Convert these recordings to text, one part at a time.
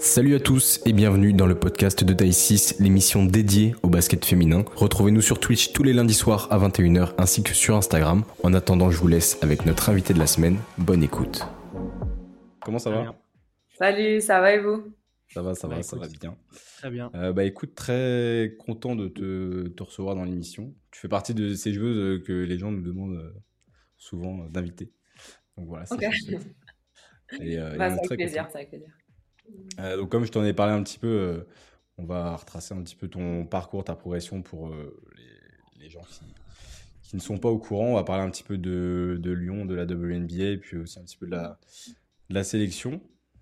Salut à tous et bienvenue dans le podcast de Taille 6, l'émission dédiée au basket féminin. Retrouvez-nous sur Twitch tous les lundis soirs à 21h ainsi que sur Instagram. En attendant, je vous laisse avec notre invité de la semaine. Bonne écoute. Comment ça va Salut, ça va et vous? Ça va, ça Bah, va, ça va bien. Très bien. Euh, bah écoute, très content de te, te recevoir dans l'émission. Tu fais partie de ces joueuses que les gens nous demandent euh, souvent euh, d'inviter. Donc voilà, c'est Ok. chouette. Et, euh, Bah, avec plaisir, avec plaisir. Euh, donc comme je t'en ai parlé un petit peu, euh, on va retracer un petit peu ton parcours, ta progression pour euh, les, les gens qui, qui ne sont pas au courant. On va parler un petit peu de, de Lyon, de la WNBA, et puis aussi un petit peu de la, de la sélection.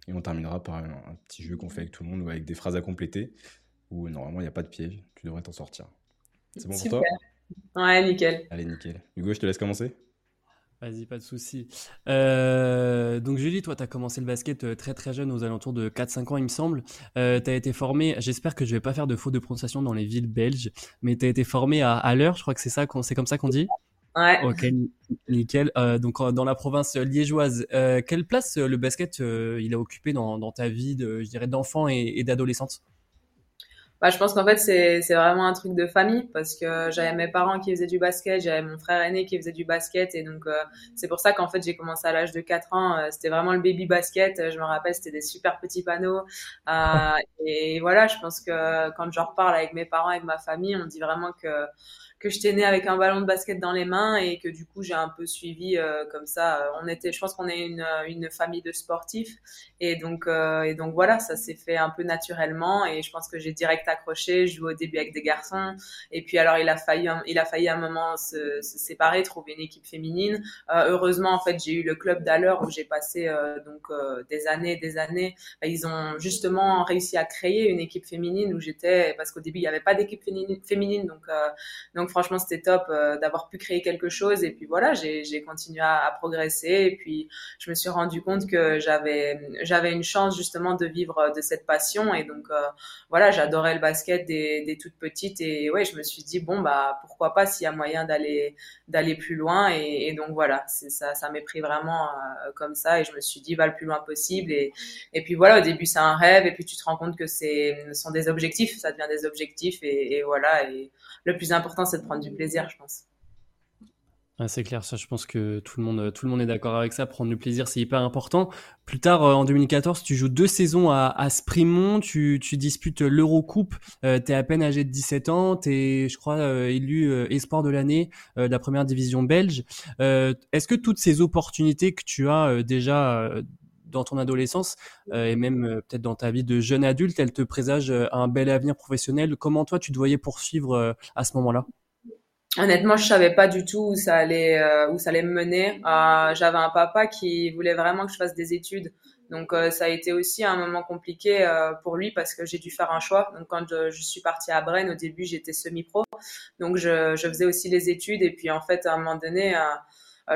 Et on terminera par un, un petit jeu qu'on fait avec tout le monde, ou avec des phrases à compléter, où normalement il n'y a pas de piège, tu devrais t'en sortir. C'est bon pour toi? Ouais, nickel. Allez, nickel. Hugo, je te laisse commencer. Vas-y, pas de souci. Euh, donc Julie, toi, tu as commencé le basket euh, très très jeune, aux alentours de 4-5 ans, il me semble. Euh, tu as été formé, j'espère que je vais pas faire de faute de prononciation dans les villes belges, mais tu as été formé à, à l'heure, je crois que c'est ça, c'est comme ça qu'on dit? Ouais. Ok, ni- nickel. Euh, donc dans la province liégeoise, euh, quelle place le basket il a occupé dans, dans ta vie, de, je dirais, d'enfant et, et d'adolescente? Bah, je pense qu'en fait, c'est, vraiment un truc de famille parce que j'avais mes parents qui faisaient du basket, j'avais mon frère aîné qui faisait du basket et donc euh, c'est pour ça qu'en fait, j'ai commencé à l'âge de 4 ans. euh, c'était vraiment le baby basket. Je me rappelle, c'était des super petits panneaux. Euh, et voilà, je pense que quand j'en reparle avec mes parents, avec ma famille, on dit vraiment que que j'étais née avec un ballon de basket dans les mains et que du coup j'ai un peu suivi euh, comme ça. Euh, On était, je pense qu'on est une, une famille de sportifs et donc euh, et donc voilà, ça s'est fait un peu naturellement et je pense que j'ai direct accroché. Je jouais au début avec des garçons et puis alors il a failli il a failli à un moment se, se séparer, trouver une équipe féminine. Euh, heureusement en fait j'ai eu le club d'Alleur où j'ai passé euh, donc euh, des années des années. Bah, Ils ont justement réussi à créer une équipe féminine où j'étais parce qu'au début il n'y avait pas d'équipe féminine, donc euh, donc franchement, c'était top euh, d'avoir pu créer quelque chose. Et puis voilà, j'ai continué à, progresser. Et puis je me suis rendu compte que j'avais une chance justement de vivre de cette passion. Et donc euh, voilà, j'adorais le basket des, des toutes petites. Et ouais, je me suis dit bon bah pourquoi pas s'il y a moyen d'aller plus loin. Et, donc voilà, ça, ça m'est pris vraiment euh, comme ça. Et je me suis dit va le plus loin possible. Et et puis voilà, au début c'est un rêve. Et puis tu te rends compte que c'est ce sont des objectifs. Ça devient des objectifs. Et, et voilà. Et le plus important, c'est de prendre du plaisir, je pense. Ah, c'est clair, ça, je pense que tout le monde, tout le monde est d'accord avec ça. Prendre du plaisir, c'est hyper important. Plus tard, euh, en 2014, tu joues deux saisons à, à Sprimont, tu, tu disputes l'Eurocoupe, euh, t'es à peine âgé de 17 ans, t'es, je crois, euh, élu euh, espoir de l'année euh, de la première division belge. Euh, Est-ce que toutes ces opportunités que tu as euh, déjà euh, dans ton adolescence euh, et même euh, peut-être dans ta vie de jeune adulte, elles te présagent euh, un bel avenir professionnel? Comment toi, tu te voyais poursuivre euh, à ce moment-là? Honnêtement, je savais pas du tout où ça allait, euh, où ça allait me mener. Euh, j'avais un papa qui voulait vraiment que je fasse des études. Donc euh, ça a été aussi un moment compliqué euh, pour lui parce que j'ai dû faire un choix. Donc quand je, suis partie à Brenne, au début j'étais semi-pro, donc je, je faisais aussi les études et puis en fait à un moment donné euh,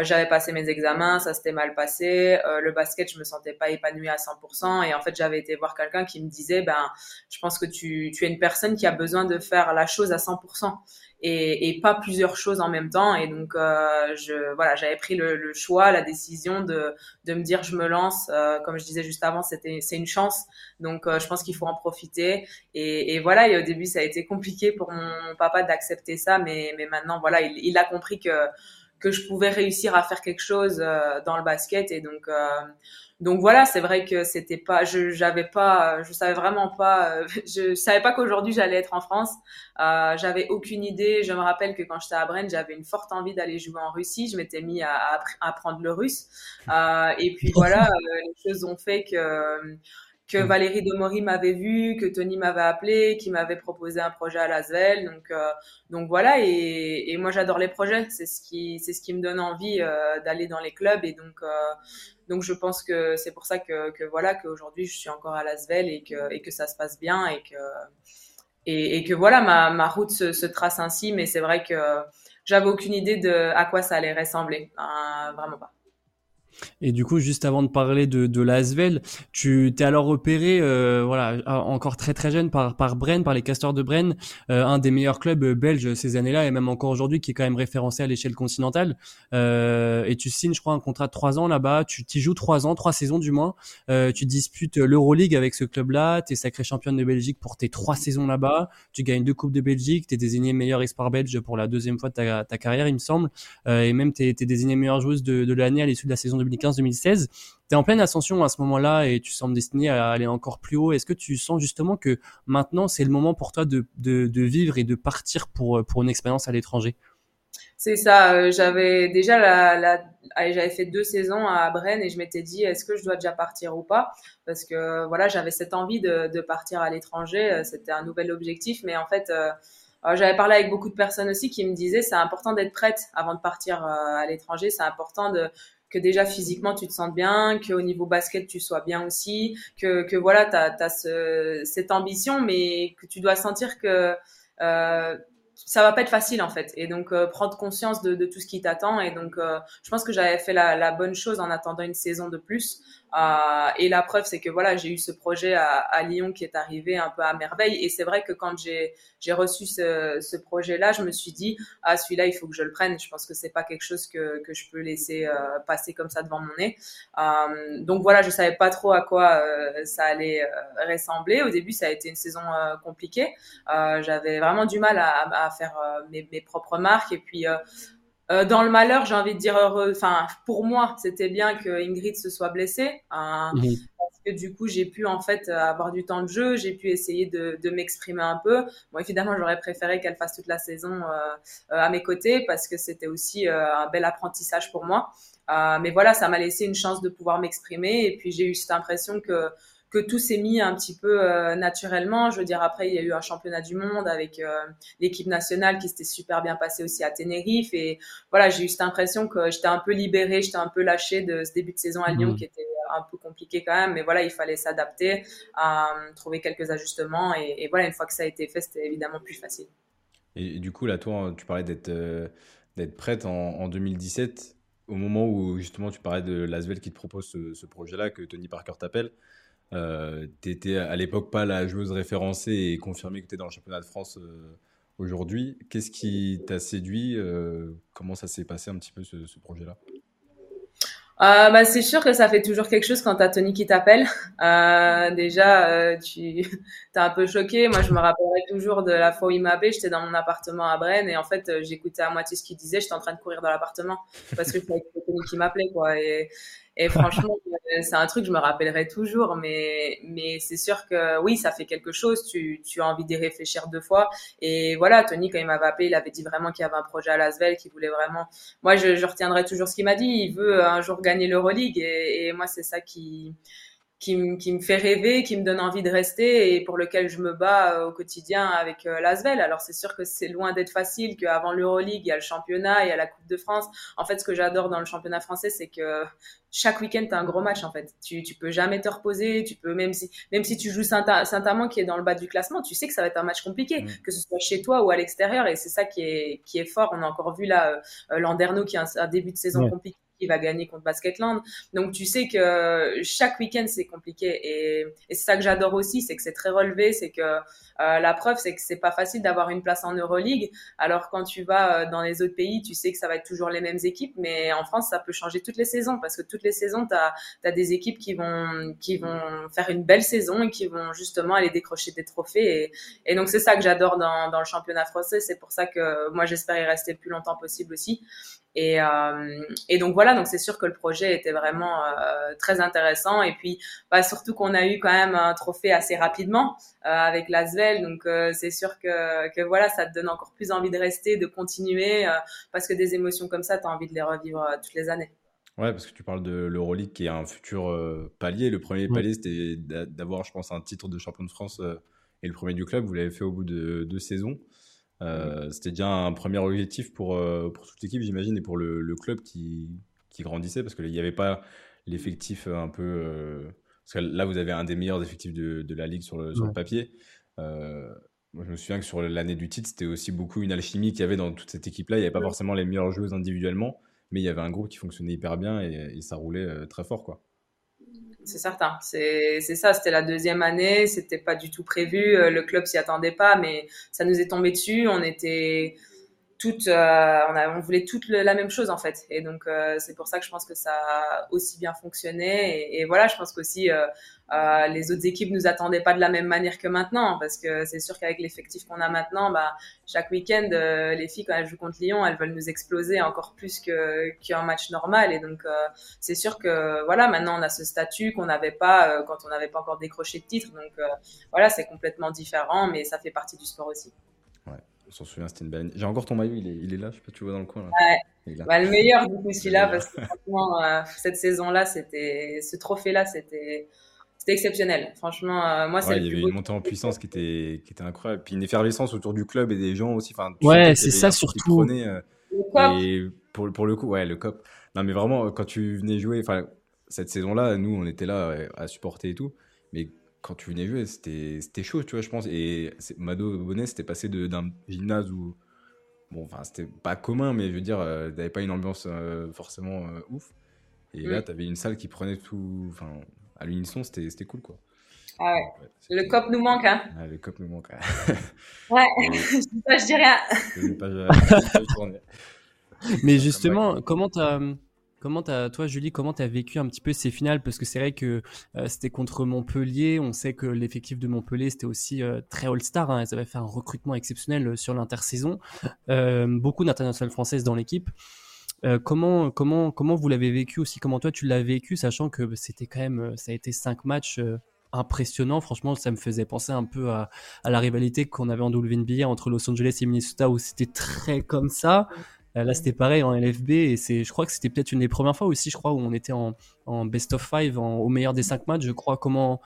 j'avais passé mes examens, ça s'était mal passé. Euh, le basket, je me sentais pas épanouie à 100%. Et en fait, j'avais été voir quelqu'un qui me disait, ben, je pense que tu, tu es une personne qui a besoin de faire la chose à 100% et, et pas plusieurs choses en même temps. Et donc, euh, je, voilà, j'avais pris le, le choix, la décision de, de me dire, je me lance. Euh, comme je disais juste avant, c'était, c'est une chance. Donc, euh, je pense qu'il faut en profiter. Et, et voilà. Et au début, ça a été compliqué pour mon papa d'accepter ça, mais, mais maintenant, voilà, il, il a compris que que je pouvais réussir à faire quelque chose euh, dans le basket. Et donc euh, donc voilà c'est vrai que c'était pas je j'avais pas je savais vraiment pas euh, je, savais pas qu'aujourd'hui j'allais être en France. Euh, j'avais aucune idée. Je me rappelle que quand j'étais à Brenne j'avais une forte envie d'aller jouer en Russie. Je m'étais mis à, à apprendre le russe. Euh, et puis voilà les choses ont fait que que Valérie Demori m'avait vu, que Tony m'avait appelé, qui m'avait proposé un projet à Lasvel. Donc, euh, donc voilà. Et, et moi, j'adore les projets. C'est ce qui, c'est ce qui me donne envie euh, d'aller dans les clubs. Et donc, euh, donc je pense que c'est pour ça que, que voilà qu'aujourd'hui je suis encore à Lasvel et que et que ça se passe bien et que et, et que voilà ma, ma route se, se trace ainsi. Mais c'est vrai que j'avais aucune idée de à quoi ça allait ressembler. Euh, vraiment pas. Et du coup, juste avant de parler de, de l'Asvel, tu t'es alors repéré, euh, voilà, encore très très jeune par par Bren, par les Castors de Bren, euh, un des meilleurs clubs euh, belges ces années-là et même encore aujourd'hui, qui est quand même référencé à l'échelle continentale. Euh, et tu signes, je crois, un contrat de trois ans là-bas. Tu t'y joues trois ans, trois saisons du moins. Euh, tu disputes l'Euroleague avec ce club-là. T'es sacré championne de Belgique pour tes trois saisons là-bas. Tu gagnes deux coupes de Belgique. T'es désigné meilleur espoir belge pour la deuxième fois de ta, ta carrière, il me semble. et même t'es es désigné meilleure joueuse de, de l'année à l'issue de la saison 2015-2016. Tu es en pleine ascension à ce moment-là et tu sembles destiné à aller encore plus haut. Est-ce que tu sens justement que maintenant, c'est le moment pour toi de, de, vivre et de partir pour, pour une expérience à l'étranger? C'est ça. Euh, j'avais déjà la j'avais fait deux saisons à Brennes et je m'étais dit est-ce que je dois déjà partir ou pas? Parce que voilà j'avais cette envie de, de partir à l'étranger. Euh, c'était un nouvel objectif, mais en fait euh, j'avais parlé avec beaucoup de personnes aussi qui me disaient c'est important d'être prête avant de partir à l'étranger. C'est important de que déjà physiquement tu te sentes bien, qu'au niveau basket tu sois bien aussi, que, que voilà, tu as, ce, cette ambition, mais que tu dois sentir que euh, ça va pas être facile en fait. Et donc euh, prendre conscience de, de, tout ce qui t'attend. Et donc euh, je pense que j'avais fait la, la, bonne chose en attendant une saison de plus. Euh, et la preuve, c'est que voilà, j'ai eu ce projet à, Lyon qui est arrivé un peu à merveille. Et c'est vrai que quand j'ai reçu ce, ce projet-là, je me suis dit ah celui-là, il faut que je le prenne. Je pense que c'est pas quelque chose que que je peux laisser euh, passer comme ça devant mon nez. Euh, donc voilà, je savais pas trop à quoi ça allait ressembler. Au début, ça a été une saison compliquée. J'avais vraiment du mal à, à faire mes, mes, propres marques. Et puis euh, dans le malheur, j'ai envie de dire heureux. Enfin, pour moi, c'était bien que Ingrid se soit blessée. Hein, mhm. Parce que du coup, j'ai pu en fait avoir du temps de jeu, j'ai pu essayer de, de m'exprimer un peu. Bon, évidemment, j'aurais préféré qu'elle fasse toute la saison euh, euh à mes côtés parce que c'était aussi euh, un bel apprentissage pour moi. mais voilà, ça m'a laissé une chance de pouvoir m'exprimer. Et puis, j'ai eu cette impression que que tout s'est mis un petit peu euh, naturellement. Je veux dire, après, il y a eu un championnat du monde avec euh, l'équipe nationale qui s'était super bien passé aussi à Tenerife. Et voilà, j'ai eu cette impression que j'étais un peu libérée, j'étais un peu lâchée de ce début de saison à Lyon mmh. qui était un peu compliqué quand même. Mais voilà, il fallait s'adapter, euh, trouver quelques ajustements. Et, et, voilà, une fois que ça a été fait, c'était évidemment plus facile. Et, du coup, là, toi, tu parlais d'être d'être prête en, en 2017 au moment où justement tu parlais de Lasvel qui te propose ce, ce projet-là, que Tony Parker t'appelle, euh, tu étais à l'époque pas la joueuse référencée et confirmé que tu es dans le championnat de France euh, aujourd'hui. Qu'est-ce qui t'a séduit euh, Comment ça s'est passé un petit peu ce, projet-là? Euh, bah, c'est sûr que ça fait toujours quelque chose quand t'as Tony qui t'appelle. Déjà, tu t'es un peu choqué. Moi, je me rappellerai toujours de la fois où il m'a appelé. J'étais dans mon appartement à Brenne et en fait, j'écoutais à moitié ce qu'il disait. J'étais en train de courir dans l'appartement parce que c'était Tony qui m'appelait, et franchement, euh, c'est un truc que je me rappellerai toujours, mais, mais c'est sûr que oui, ça fait quelque chose. Tu, tu as envie d'y réfléchir deux fois. Et voilà, Tony, quand il m'avait appelé, il avait dit vraiment qu'il y avait un projet à Lasvel, qu'il voulait vraiment. Moi, je, je retiendrai toujours ce qu'il m'a dit. Il veut un jour gagner l'Euroleague et, et moi, c'est ça qui, qui, qui, me fait rêver, qui me donne envie de rester et pour lequel je me bats euh, au quotidien avec euh, l'Asvel. Alors c'est sûr que c'est loin d'être facile, qu'avant l'Euroleague, il y a le championnat, il y a la Coupe de France. En fait, ce que j'adore dans le championnat français, c'est que chaque week-end, tu as un gros match en fait. Tu, tu peux jamais te reposer, tu peux même si même si tu joues Saint-Amand qui est dans le bas du classement, tu sais que ça va être un match compliqué, mmh. que ce soit chez toi ou à l'extérieur et c'est ça qui est qui est fort. On a encore vu là euh, Landerneau qui a un, début de saison compliqué il va gagner contre Basketland. Donc tu sais que chaque week-end c'est compliqué et, c'est ça que j'adore aussi, c'est que c'est très relevé, c'est que euh, la preuve c'est que c'est pas facile d'avoir une place en Euroleague. Alors quand tu vas euh, dans les autres pays, tu sais que ça va être toujours les mêmes équipes, mais en France ça peut changer toutes les saisons parce que toutes les saisons tu as, des équipes qui vont qui vont faire une belle saison et qui vont justement aller décrocher des trophées et, et donc c'est ça que j'adore dans, dans le championnat français. C'est pour ça que moi j'espère y rester le plus longtemps possible aussi. Et, euh, et, donc voilà, donc c'est sûr que le projet était vraiment euh, très intéressant. Et puis bah, surtout qu'on a eu quand même un trophée assez rapidement euh, avec l'Asvel. Donc euh, c'est sûr que, que voilà, ça te donne encore plus envie de rester, de continuer, euh, parce que des émotions comme ça, tu as envie de les revivre toutes les années. Ouais, parce que tu parles de l'Euroleague qui est un futur palier. Le premier palier, c'était d'avoir, je pense, un titre de champion de France et le premier du club. Vous l'avez fait au bout de deux saisons. Euh, c'était déjà un premier objectif pour, euh, pour toute l'équipe, j'imagine, et pour le, le, club qui, qui grandissait, parce qu'il n'y avait pas l'effectif un peu. Euh, parce que là, vous avez un des meilleurs effectifs de, de la ligue sur le, sur le papier. moi, je me souviens que sur l'année du titre, c'était aussi beaucoup une alchimie qu'il y avait dans toute cette équipe-là. Il n'y avait pas forcément les meilleures joueuses individuellement, mais il y avait un groupe qui fonctionnait hyper bien et, ça roulait très fort, quoi. C'est certain. C'est ça, c'était la deuxième année, c'était pas du tout prévu. Le club s'y attendait pas, mais ça nous est tombé dessus. On était toutes, euh, on, voulait toutes la même chose en fait. Et donc euh, c'est pour ça que je pense que ça a aussi bien fonctionné. Et, voilà, je pense qu'aussi euh, les autres équipes nous attendaient pas de la même manière que maintenant, parce que c'est sûr qu'avec l'effectif qu'on a maintenant, bah, chaque week-end, les filles quand elles jouent contre Lyon, elles veulent nous exploser encore plus que qu'un match normal. Et donc c'est sûr que voilà, maintenant on a ce statut qu'on n'avait pas quand on n'avait pas encore décroché de titre. Donc voilà, c'est complètement différent, mais ça fait partie du sport aussi. On s'en souvient, c'était une belle J'ai encore ton maillot, il est, il est là, je sais pas, tu vois dans le coin. Là. Ouais. Bah, le meilleur, du coup, celui-là, parce que franchement, euh, cette saison-là, c'était, ce trophée-là, c'était, c'était exceptionnel. Franchement, euh, moi, c'est. il y avait une montée en puissance qui était, qui était incroyable. Puis une effervescence autour du club et des gens aussi. Enfin, ouais, c'est ça surtout. Euh, et pour, pour le coup, ouais, le COP. Non, mais vraiment, quand tu venais jouer, enfin, cette saison-là, nous, on était là à supporter et tout. Mais quand tu venais jouer, c'était chaud, tu vois, je pense. Et Mado Bonnet, c'était passé d'un gymnase où, bon, enfin, c'était pas commun, mais je veux dire, euh, t'avais pas une ambiance euh, forcément euh, ouf. Et là, t'avais une salle qui prenait tout, enfin, à l'unisson, c'était cool, quoi. Ah ouais. le cop nous manque, hein. Ah, le cop nous manque. ouais, je dis pas, je dis rien. mais justement, comment t'as Comment toi, Julie, comment tu as vécu un petit peu ces finales? Parce que c'est vrai que euh, c'était contre Montpellier. On sait que l'effectif de Montpellier, c'était aussi euh, très all-star. Hein. Elles avaient fait un recrutement exceptionnel euh, sur l'intersaison. Beaucoup d'internationales françaises dans l'équipe. comment, comment, comment vous l'avez vécu aussi? Comment toi, tu l'as vécu, sachant que c'était quand même, ça a été cinq matchs impressionnants. Franchement, ça me faisait penser un peu à, à la rivalité qu'on avait en WNBA entre Los Angeles et Minnesota, où c'était très comme ça. Euh, là, c'était pareil en LFB et c'est, je crois que c'était peut-être une des premières fois aussi, je crois, où on était en, en best of five, au meilleur des cinq matchs. Je crois comment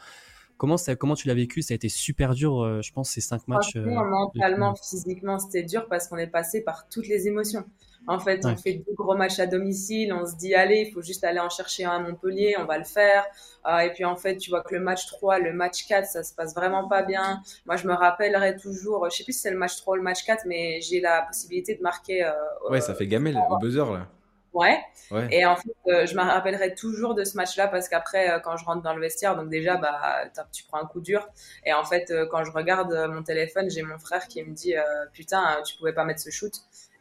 comment ça, comment tu l'as vécu? Ça a été super dur, euh, je pense, ces cinq matchs. Euh, mentalement, physiquement, c'était dur parce qu'on est passé par toutes les émotions. En fait, on fait deux gros matchs à domicile, on se dit allez, il faut juste aller en chercher un à Montpellier, on va le faire. Euh, et puis en fait, tu vois que le match 3, le match 4, ça se passe vraiment pas bien. Moi, je me rappellerai toujours, je sais plus si c'est le match 3 ou le match 4, mais j'ai la possibilité de marquer. Euh, ouais, ça fait gamelle au buzzer là. Ouais. Et en fait, euh, je me rappellerai toujours de ce match-là parce qu'après, euh, quand je rentre dans le vestiaire, donc déjà, bah, tu prends un coup dur. Et en fait, euh, quand je regarde mon téléphone, j'ai mon frère qui me dit, putain, tu pouvais pas mettre ce shoot.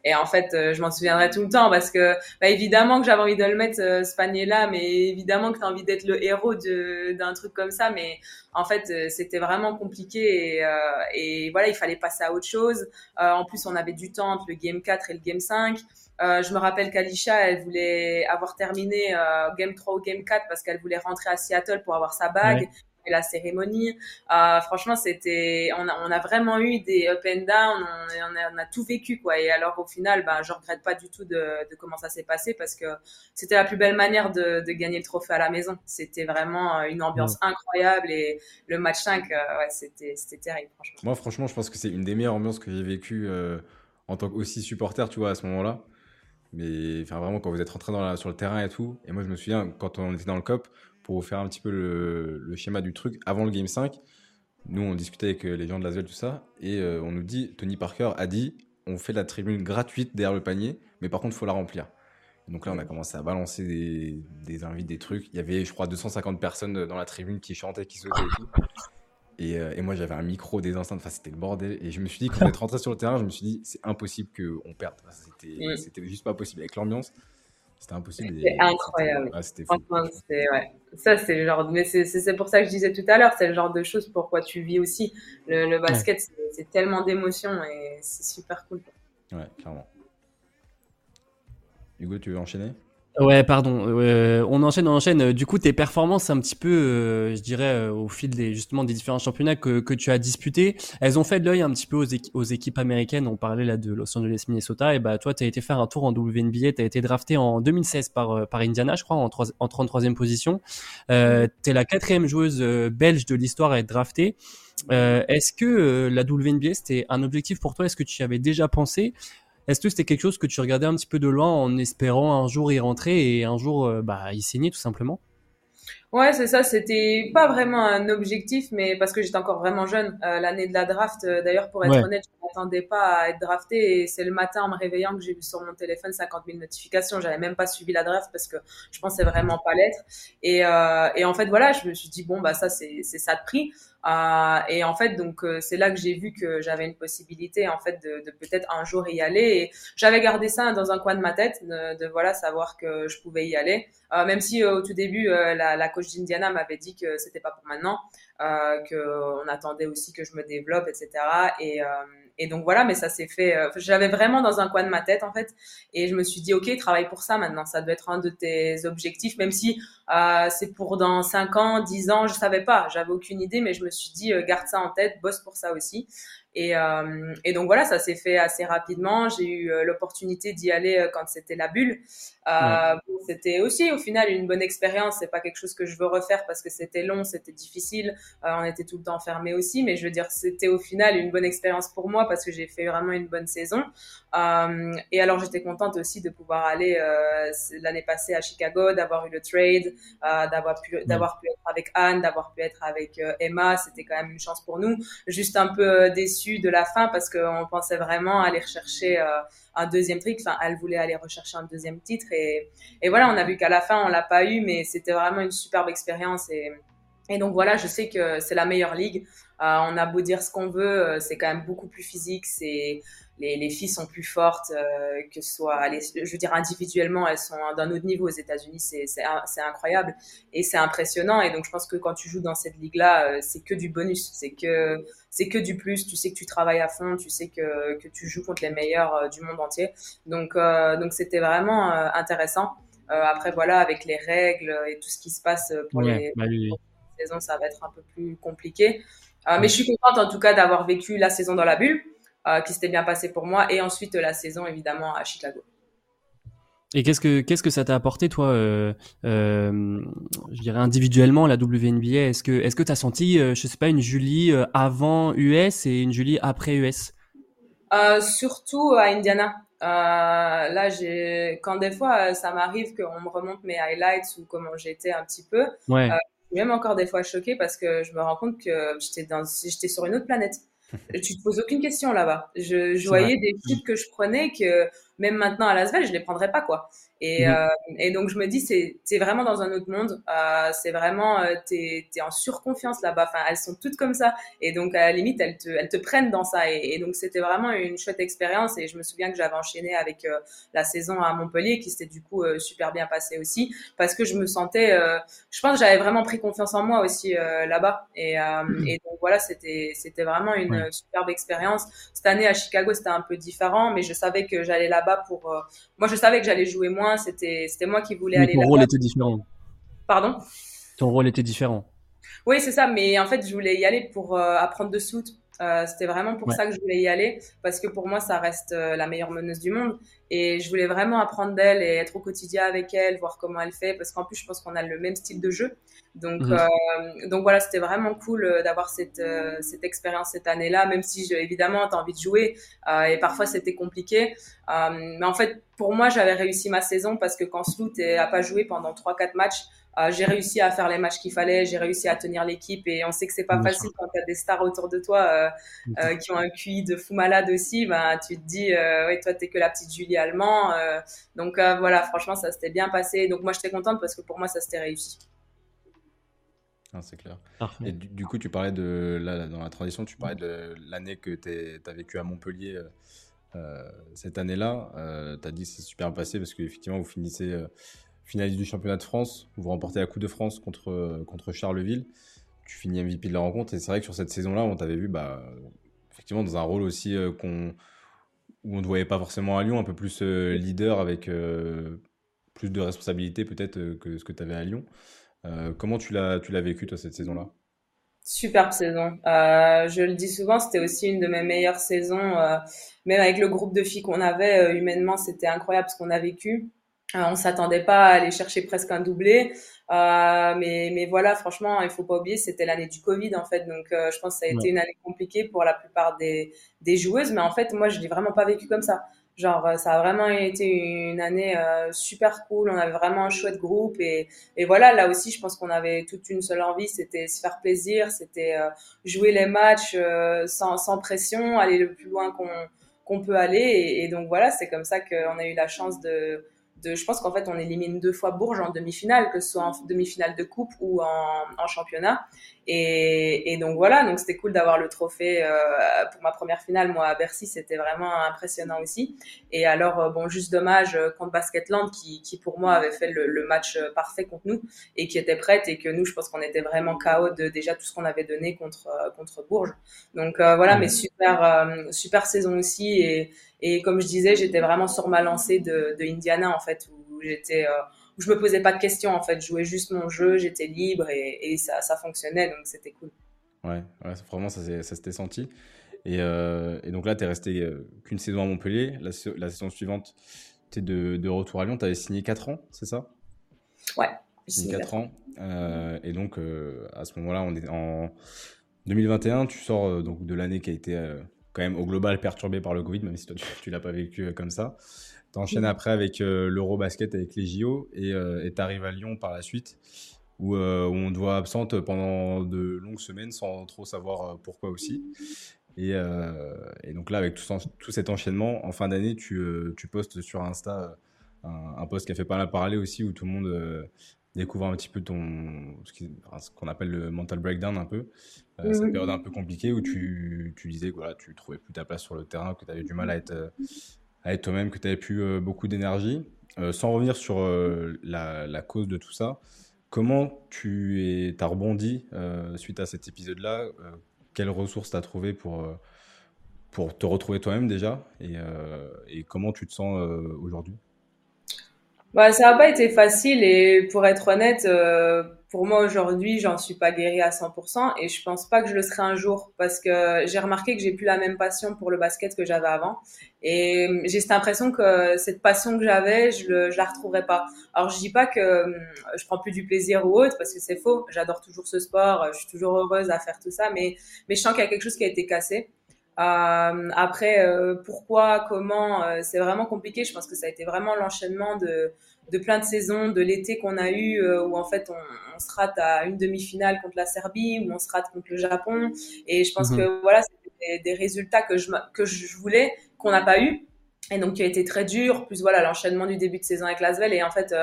Et en fait, je m'en souviendrai tout le temps parce que, bah, évidemment que j'avais envie de le mettre, ce panier-là, mais évidemment que tu as envie d'être le héros d'un truc comme ça. Mais en fait, c'était vraiment compliqué et, et, voilà, il fallait passer à autre chose. en plus, on avait du temps entre le game 4 et le game 5. Euh, je me rappelle qu'Alisha, elle voulait avoir terminé euh, Game 3 ou Game 4 parce qu'elle voulait rentrer à Seattle pour avoir sa bague. Et la cérémonie, euh, franchement, c'était, on a, on a vraiment eu des up and down, on, a, on a, tout vécu quoi. Et alors au final, ben, je regrette pas du tout de, de comment ça s'est passé parce que c'était la plus belle manière de, de, gagner le trophée à la maison. C'était vraiment une ambiance incroyable et le match 5, ouais, c'était, c'était terrible. Franchement. Moi, franchement, je pense que c'est une des meilleures ambiances que j'ai vécues en tant qu'aussi supporter, tu vois, à ce moment-là. Mais enfin, vraiment, quand vous êtes rentré sur le terrain et tout. Et moi, je me souviens, quand on était dans le COP, pour vous faire un petit peu le, le schéma du truc, avant le Game 5, nous, on discutait avec euh, les gens de l'Asvel, tout ça. Et euh, on nous dit, Tony Parker a dit, on fait la tribune gratuite derrière le panier, mais par contre, il faut la remplir. donc là, on a commencé à balancer des, des invites, des trucs. Il y avait, je crois, 250 personnes dans la tribune qui chantaient, qui sautaient et tout. Euh, et, moi, j'avais un micro des enceintes. Enfin, c'était le bordel. Et je me suis dit, quand on est rentré sur le terrain, je me suis dit, c'est impossible qu'on perde. Mm. C'était juste pas possible. Avec l'ambiance, c'était impossible. C'était incroyable. C'était ouais. Ça, c'est le genre. Mais c'est pour ça que je disais tout à l'heure, c'est le genre de choses pourquoi tu vis aussi. Le, basket, c'est tellement d'émotions et c'est super cool. Ouais, clairement. Hugo, tu veux enchaîner? Ouais, pardon. Euh, on enchaîne, on enchaîne. Du coup, tes performances, un petit peu, euh, je dirais, euh, au fil des justement des différents championnats que, que tu as disputés, elles ont fait de l'œil un petit peu aux, aux, équipes américaines. On parlait là de Los Angeles, Minnesota. Et bah, toi, tu as été faire un tour en WNBA. Tu as été drafté en 2016 par par Indiana, je crois, en, 3, en 33e position. Euh, tu es la quatrième joueuse belge de l'histoire à être draftée. Est-ce que la WNBA c'était un objectif pour toi? Est-ce que tu y avais déjà pensé? Est-ce que c'était quelque chose que tu regardais un petit peu de loin en espérant un jour y rentrer et un jour euh, bah, y signer tout simplement? Ouais, c'est ça. C'était pas vraiment un objectif, mais parce que j'étais encore vraiment jeune. Euh, l'année de la draft, euh, d'ailleurs, pour être honnête, j'ai m'attendais pas à être draftée et c'est le matin en me réveillant que j'ai vu sur mon téléphone 50 000 notifications. J'avais même pas suivi la draft parce que je pensais vraiment pas l'être. Et, euh, et en fait, voilà, je me suis dit, bon, bah ça, c'est ça de prix. Euh, et en fait, donc euh, c'est là que j'ai vu que j'avais une possibilité en fait de, de peut-être un jour y aller. Et j'avais gardé ça dans un coin de ma tête, de, de voilà savoir que je pouvais y aller. Euh, même si au tout début la, la coach d'Indiana m'avait dit que c'était pas pour maintenant, que on attendait aussi que je me développe, etc. Et et donc voilà, mais ça s'est fait. Euh, J'avais vraiment dans un coin de ma tête en fait, et je me suis dit ok, travaille pour ça maintenant. Ça doit être un de tes objectifs, même si euh, c'est pour dans 5 ans, 10 ans, je savais pas, j'avais aucune idée, mais je me suis dit euh, garde ça en tête, bosse pour ça aussi. Et, euh, et donc voilà, ça s'est fait assez rapidement. J'ai eu euh, l'opportunité d'y aller euh, quand c'était la bulle. Euh, c'était aussi au final une bonne expérience. C'est pas quelque chose que je veux refaire parce que c'était long, c'était difficile. on était tout le temps fermé aussi, mais je veux dire, c'était au final une bonne expérience pour moi parce que j'ai fait vraiment une bonne saison. et alors j'étais contente aussi de pouvoir aller l'année passée à Chicago, d'avoir eu le trade, d'avoir pu d'avoir pu être avec Anne, d'avoir pu être avec Emma. C'était quand même une chance pour nous. Juste un peu déçu de la fin parce qu'on pensait vraiment aller rechercher euh, un deuxième titre. Enfin, elle voulait aller rechercher un deuxième titre. Et, et voilà, on a vu qu'à la fin, on l'a pas eu, mais c'était vraiment une superbe expérience. Et, et donc voilà, je sais que c'est la meilleure ligue. Euh, on a beau dire ce qu'on veut, euh, c'est quand même beaucoup plus physique. C'est les, les, filles sont plus fortes, euh, que ce soit, les, je veux dire individuellement, elles sont d'un autre niveau aux États-Unis. C'est incroyable et c'est impressionnant. Et donc je pense que quand tu joues dans cette ligue-là, c'est que du bonus, c'est que c'est que du plus. Tu sais que tu travailles à fond, tu sais que, que tu joues contre les meilleurs du monde entier. Donc donc c'était vraiment intéressant. après voilà, avec les règles et tout ce qui se passe pour les bah saisons, ça va être un peu plus compliqué. Euh, mais je suis contente en tout cas d'avoir vécu la saison dans la bulle, euh, qui s'était bien passé pour moi, et ensuite la saison évidemment à Chicago. Et qu'est-ce que qu'est-ce que ça t'a apporté toi, euh, je dirais individuellement la WNBA Est-ce que est-ce que t'as senti, je sais pas, une Julie avant US et une Julie après US Surtout à Indiana. là, j'ai quand des fois ça m'arrive qu'on me remonte mes highlights ou comment j'étais un petit peu. Ouais même encore des fois choquée parce que je me rends compte que j'étais dans, j'étais sur une autre planète. tu te poses aucune question là-bas. Je, je voyais des shoots que je prenais que même maintenant à Las Vegas, je les prendrais pas quoi. Et, mhm. euh, et donc je me dis c'est vraiment dans un autre monde. Euh, c'est vraiment euh, t'es en surconfiance là-bas. Enfin elles sont toutes comme ça et donc à la limite elles te elles te prennent dans ça. Et, et donc c'était vraiment une chouette expérience. Et je me souviens que j'avais enchaîné avec la saison à Montpellier qui s'était du coup super bien passée aussi parce que je me sentais. Je pense que j'avais vraiment pris confiance en moi aussi là-bas. Et, mhm. et donc voilà c'était c'était vraiment une superbe expérience. Cette année à Chicago c'était un peu différent, mais je savais que j'allais là pour. Moi, je savais que j'allais jouer moins. C'était, c'était moi qui voulais aller. Ton rôle était différent. Pardon? Ton rôle était différent. Oui, c'est ça. Mais en fait, je voulais y aller pour euh, apprendre de shoot. Euh, c'était vraiment pour ça que je voulais y aller, parce que pour moi, ça reste la meilleure meneuse du monde. Et je voulais vraiment apprendre d'elle et être au quotidien avec elle, voir comment elle fait, parce qu'en plus, je pense qu'on a le même style de jeu. Donc, mhm. euh, donc voilà, c'était vraiment cool euh, d'avoir cette, euh, cette expérience cette année-là, même si je, évidemment, tu as envie de jouer euh, et parfois c'était compliqué. Euh, mais en fait, pour moi, j'avais réussi ma saison parce que quand Sloot a pas joué pendant 3-4 matchs, j'ai réussi à faire les matchs qu'il fallait, j'ai réussi à tenir l'équipe et on sait que c'est pas facile quand tu as des stars autour de toi qui ont un QI de fou malade aussi. Ben, tu te dis, ouais, toi, t'es que la petite Julie allemand. donc voilà, franchement, ça s'était bien passé. Donc moi, j'étais contente parce que pour moi, ça s'était réussi c'est clair. Et du, coup, tu parlais de, là, dans la transition, tu parlais de l'année que tu as vécu à Montpellier euh, euh, cette année-là. Euh, tu as dit que c'est super passé parce qu'effectivement, vous finissez euh, finaliste du championnat de France, vous remportez la Coupe de France contre, contre Charleville. Tu finis MVP de la rencontre. Et c'est vrai que sur cette saison-là, on t'avait vu bah, effectivement dans un rôle aussi qu'on où on ne voyait pas forcément à Lyon, un peu plus leader avec plus de responsabilités peut-être que ce que tu avais à Lyon. Euh, comment tu l'as, tu l'as vécu, toi, cette saison-là? Superbe saison. Euh, je le dis souvent, c'était aussi une de mes meilleures saisons. Euh, même avec le groupe de filles qu'on avait, euh, humainement, c'était incroyable ce qu'on a vécu. Euh, on s'attendait pas à aller chercher presque un doublé. Euh, mais, mais voilà, franchement, il faut pas oublier, c'était l'année du Covid en fait, donc je pense que ça a été une année compliquée pour la plupart des, des joueuses. Mais en fait, moi, je l'ai vraiment pas vécu comme ça. Genre, ça a vraiment été une année super cool. On avait vraiment un chouette groupe et, et voilà, là aussi, je pense qu'on avait toute une seule envie, c'était se faire plaisir, c'était jouer les matchs sans, sans pression, aller le plus loin qu'on qu'on peut aller. Et, et donc voilà, c'est comme ça qu'on a eu la chance de je pense qu'en fait, on élimine deux fois Bourges en demi-finale, que ce soit en demi-finale de coupe ou en, championnat. Et, donc voilà, donc c'était cool d'avoir le trophée euh, pour ma première finale. Moi, à Bercy, c'était vraiment impressionnant aussi. Et alors, euh, bon, juste dommage euh, contre Basketland, qui, qui pour moi avait fait le, match parfait contre nous et qui était prête et que nous, je pense qu'on était vraiment KO de déjà tout ce qu'on avait donné contre contre Bourges. Donc voilà, mais super super saison aussi et et comme je disais, j'étais vraiment sur ma lancée de, de Indiana, en fait, où j'étais, euh, où je me posais pas de questions, en fait. Je jouais juste mon jeu, j'étais libre et, et ça, ça, fonctionnait, donc c'était cool. Ouais, ouais, vraiment, ça, ça s'était senti. Et, euh, et, donc là, tu es resté euh, qu'une saison à Montpellier. La, la saison suivante, tu es de, de, retour à Lyon. Tu avais signé 4 ans, c'est ça? Ouais. Signé 4 ans. Euh, et donc, à ce moment-là, on est en 2021. Tu sors donc de l'année qui a été quand même au global perturbé par le Covid, même si toi tu, l'as pas vécu euh, comme ça. Tu enchaînes mm. après avec euh, l'Eurobasket avec les JO et euh, tu arrives à Lyon par la suite où, on te voit absente pendant de longues semaines sans trop savoir pourquoi aussi. Et, donc là, avec tout, tout, cet enchaînement, en fin d'année, tu, tu, postes sur Insta un, post qui a fait pas mal parler aussi où tout le monde découvre un petit peu ton ce qu'on appelle le mental breakdown un peu euh, cette période un peu compliquée où tu, tu disais que voilà, tu trouvais plus ta place sur le terrain, que tu avais du mal à être, euh, à être toi-même, que tu avais plus euh, beaucoup d'énergie. sans revenir sur la, la, cause de tout ça, comment tu as rebondi suite à cet épisode-là Quelles ressources tu as trouvé pour, pour te retrouver toi-même déjà et, et, comment tu te sens aujourd'hui? Bah, ça n'a pas été facile et pour être honnête, euh, pour moi aujourd'hui, j'en suis pas guérie à 100% et je pense pas que je le serai un jour parce que j'ai remarqué que j'ai plus la même passion pour le basket que j'avais avant et j'ai cette impression que cette passion que j'avais, je, le, la retrouverai pas. Alors je dis pas que hum, je prends plus du plaisir ou autre parce que c'est faux. J'adore toujours ce sport, je suis toujours heureuse à faire tout ça, mais mais je sens qu'il y a quelque chose qui a été cassé. Euh, après, euh, pourquoi, comment, euh, c'est vraiment compliqué. Je pense que ça a été vraiment l'enchaînement de, de plein de saisons, de l'été qu'on a eu, euh, où en fait on, on, se rate à une demi-finale contre la Serbie, où on se rate contre le Japon. Et je pense mhm. que voilà, c'était des, des, résultats que je, que je voulais, qu'on n'a pas eu. Et donc qui a été très dur, plus voilà l'enchaînement du début de saison avec Lasvel. Et en fait,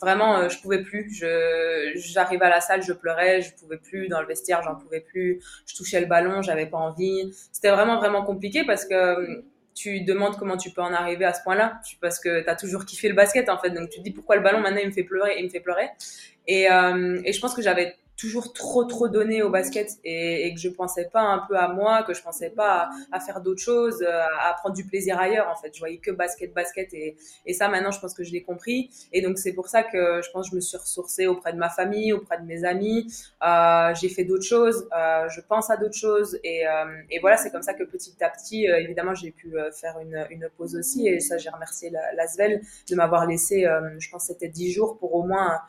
vraiment euh, je pouvais plus. Je j'arrivais à la salle je pleurais je pouvais plus. Dans le vestiaire j'en pouvais plus. Je touchais le ballon j'avais pas envie. C'était vraiment vraiment compliqué parce que euh, tu demandes comment tu peux en arriver à ce point-là. Parce que tu as toujours kiffé le basket en fait. Donc tu te dis pourquoi le ballon maintenant il me fait pleurer il me fait pleurer. Et, euh, et je pense que j'avais toujours trop trop donné au basket et, et, que je pensais pas un peu à moi, que je pensais pas à, faire d'autres choses, euh, à, prendre du plaisir ailleurs en fait. Je voyais que basket, basket et, et ça maintenant je pense que je l'ai compris et donc c'est pour ça que je pense que je me suis ressourcée auprès de ma famille, auprès de mes amis. Euh, j'ai fait d'autres choses, euh, je pense à d'autres choses et, euh, et voilà c'est comme ça que petit à petit euh, évidemment j'ai pu faire une, une pause aussi et ça j'ai remercié l'Asvel de m'avoir laissé, je pense c'était dix jours pour au moins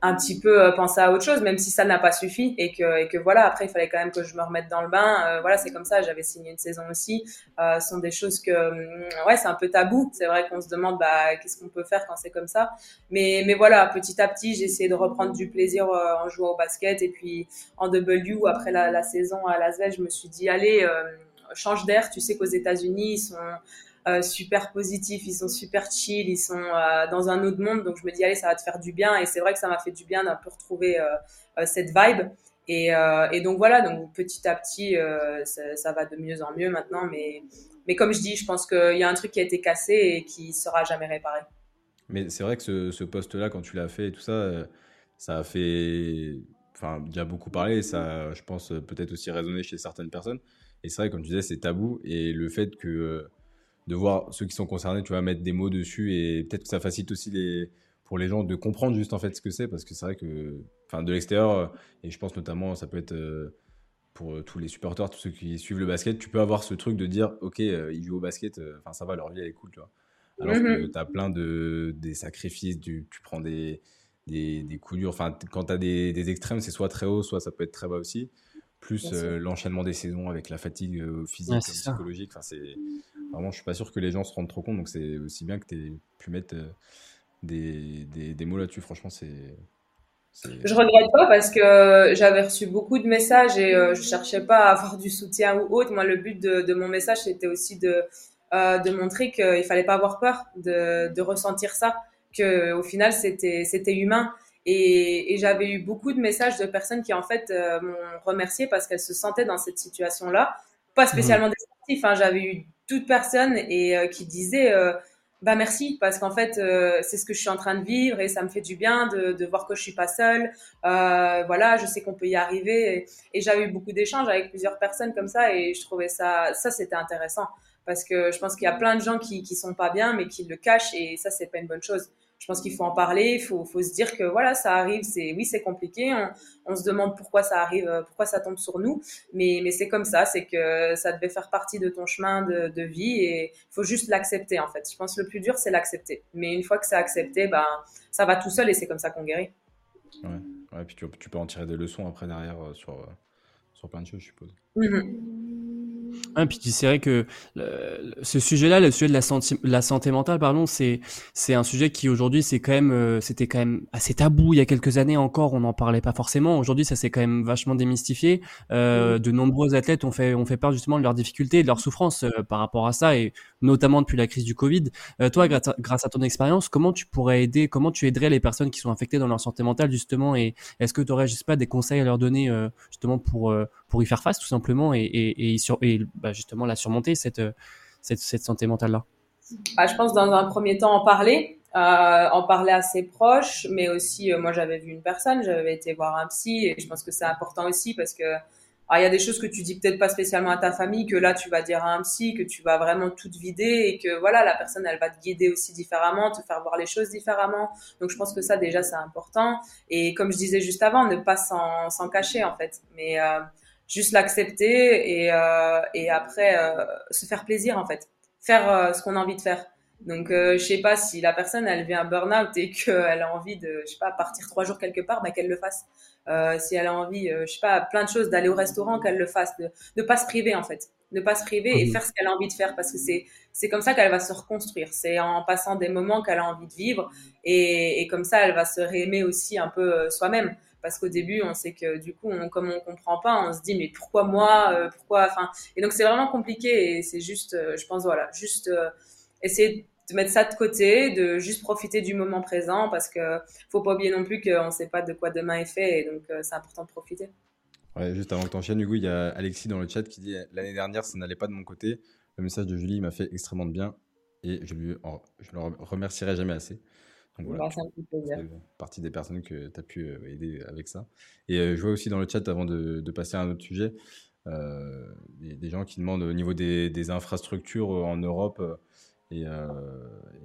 un petit peu euh, penser à autre chose, même si ça n'a pas suffi et que, et que voilà, après il fallait quand même que je me remette dans le bain. Euh, voilà, c'est comme ça. J'avais signé une saison aussi. Euh, ce sont des choses que, hum, ouais, c'est un peu tabou. C'est vrai qu'on se demande, bah, qu'est-ce qu'on peut faire quand c'est comme ça. Mais, mais voilà, petit à petit, j'ai essayé de reprendre du plaisir en jouant au basket et puis en W après la, la saison à Las Vegas, je me suis dit, allez, change d'air. Tu sais qu'aux États-Unis, ils sont euh, super positifs, ils sont super chill, ils sont euh, dans un autre monde. Donc je me dis allez, ça va te faire du bien. Et c'est vrai que ça m'a fait du bien d'un peu retrouver euh, cette vibe. Et, donc voilà, donc petit à petit, ça, va de mieux en mieux maintenant. Mais, mais comme je dis, je pense qu'il y a un truc qui a été cassé et qui sera jamais réparé. Mais c'est vrai que ce, ce poste-là, quand tu l'as fait et tout ça, ça a fait, enfin, déjà beaucoup parler. Ça, je pense, peut-être aussi résonner chez certaines personnes. Et c'est vrai, comme tu disais, c'est tabou. Et le fait que de voir ceux qui sont concernés, tu vas mettre des mots dessus et peut-être que ça facilite aussi les, pour les gens de comprendre juste en fait ce que c'est parce que c'est vrai que, enfin, de l'extérieur, euh, et je pense notamment, ça peut être euh, pour euh, tous les supporters, tous ceux qui suivent le basket, tu peux avoir ce truc de dire, ok, ils jouent au basket, enfin, ça va, leur vie elle est cool, tu vois. Alors que mm-hmm. tu as plein de des sacrifices, tu, tu prends des, des, des, coups durs. Enfin, quand tu as des, des extrêmes, c'est soit très haut, soit ça peut être très bas aussi. Plus l'enchaînement des saisons avec la fatigue physique, psychologique. Enfin, c'est vraiment, je suis pas sûr que les gens se rendent trop compte. Donc, c'est aussi bien que tu aies pu mettre des, des, des mots là-dessus. Franchement, c'est. Je regrette pas parce que j'avais reçu beaucoup de messages et je cherchais pas à avoir du soutien ou autre. Moi, le but de, de mon message, c'était aussi de, euh, de montrer qu'il fallait pas avoir peur de, de ressentir ça, que au final, c'était c'était humain. Et, et j'avais eu beaucoup de messages de personnes qui en fait euh, m'ont remercié parce qu'elles se sentaient dans cette situation-là, pas mhm. spécialement des Hein, j'avais eu toute personne et euh, qui disait euh, bah merci parce qu'en fait c'est ce que je suis en train de vivre et ça me fait du bien de, de voir que je suis pas seule. voilà, je sais qu'on peut y arriver et, et j'avais eu beaucoup d'échanges avec plusieurs personnes comme ça et je trouvais ça ça c'était intéressant. Parce que je pense qu'il y a plein de gens qui qui sont pas bien mais qui le cachent et ça c'est pas une bonne chose je pense qu'il faut en parler, il faut, faut, se dire que voilà, ça arrive, c'est oui, c'est compliqué, on, on, se demande pourquoi ça arrive, euh, pourquoi ça tombe sur nous, mais, mais c'est comme ça, c'est que ça devait faire partie de ton chemin de, de vie et il faut juste l'accepter en fait. Je pense que le plus dur, c'est l'accepter. Mais une fois que c'est accepté, ben, ça va tout seul et c'est comme ça qu'on guérit. Ouais, ouais puis tu, tu, peux en tirer des leçons après derrière euh, sur, euh, sur plein de choses, je suppose. Mm-hmm. Ah, puis c'est vrai que ce sujet-là, le sujet de la santé, la santé mentale, pardon, c'est c'est un sujet qui aujourd'hui c'est quand même euh, c'était quand même assez tabou il y a quelques années encore, on n'en parlait pas forcément. Aujourd'hui, ça s'est quand même vachement démystifié. Euh, de nombreux athlètes ont fait ont fait part justement de leurs difficultés, de leurs souffrances euh, par rapport à ça, et notamment depuis la crise du Covid. Euh, toi, grâce à, grâce à ton expérience, comment tu pourrais aider, comment tu aiderais les personnes qui sont affectées dans leur santé mentale justement, et est-ce que tu aurais, je sais pas, des conseils à leur donner justement pour pour y faire face tout simplement et, bah, justement la surmonter cette, cette, cette santé mentale là bah, Je pense dans un premier temps en parler, euh, en parler à ses proches, mais aussi euh, moi j'avais vu une personne, j'avais été voir un psy et je pense que c'est important aussi parce que ah, il y a des choses que tu dis peut-être pas spécialement à ta famille, que là tu vas dire à un psy, que tu vas vraiment tout vider et que voilà la personne elle va te guider aussi différemment, te faire voir les choses différemment. Donc je pense que ça déjà c'est important et comme je disais juste avant, ne pas s'en cacher en fait. Mais euh, juste l'accepter et, euh, et après euh, se faire plaisir en fait, faire euh, ce qu'on a envie de faire. Donc je sais pas si la personne elle vient un burn-out et qu'elle a envie de je sais pas partir trois jours quelque part, bah, qu'elle le fasse. si elle a envie, je sais pas, plein de choses, d'aller au restaurant, qu'elle le fasse, de ne pas se priver en fait, ne pas se priver et mmh. faire ce qu'elle a envie de faire parce que c'est c'est comme ça qu'elle va se reconstruire. C'est en passant des moments qu'elle a envie de vivre et, et comme ça elle va se réaimer aussi un peu soi-même parce qu'au début on sait que du coup comme on comprend pas on se dit mais pourquoi moi euh, pourquoi et donc c'est vraiment compliqué et c'est juste euh, je pense voilà juste euh, essayer de mettre ça de côté de juste profiter du moment présent parce que faut pas oublier non plus qu'on sait pas de quoi demain est fait et donc c'est important de profiter. Ouais, juste avant que tu enchaînes Hugo il y a Alexis dans le chat qui dit l'année dernière ça n'allait pas de mon côté. Le message de Julie m'a fait extrêmement de bien et je lui je le remercierai jamais assez voilà, partie des personnes que tu as pu euh, aider avec ça. Et euh, je vois aussi dans le chat, avant de, de passer à un autre sujet, euh, des, gens qui demandent au niveau des, des infrastructures en Europe et,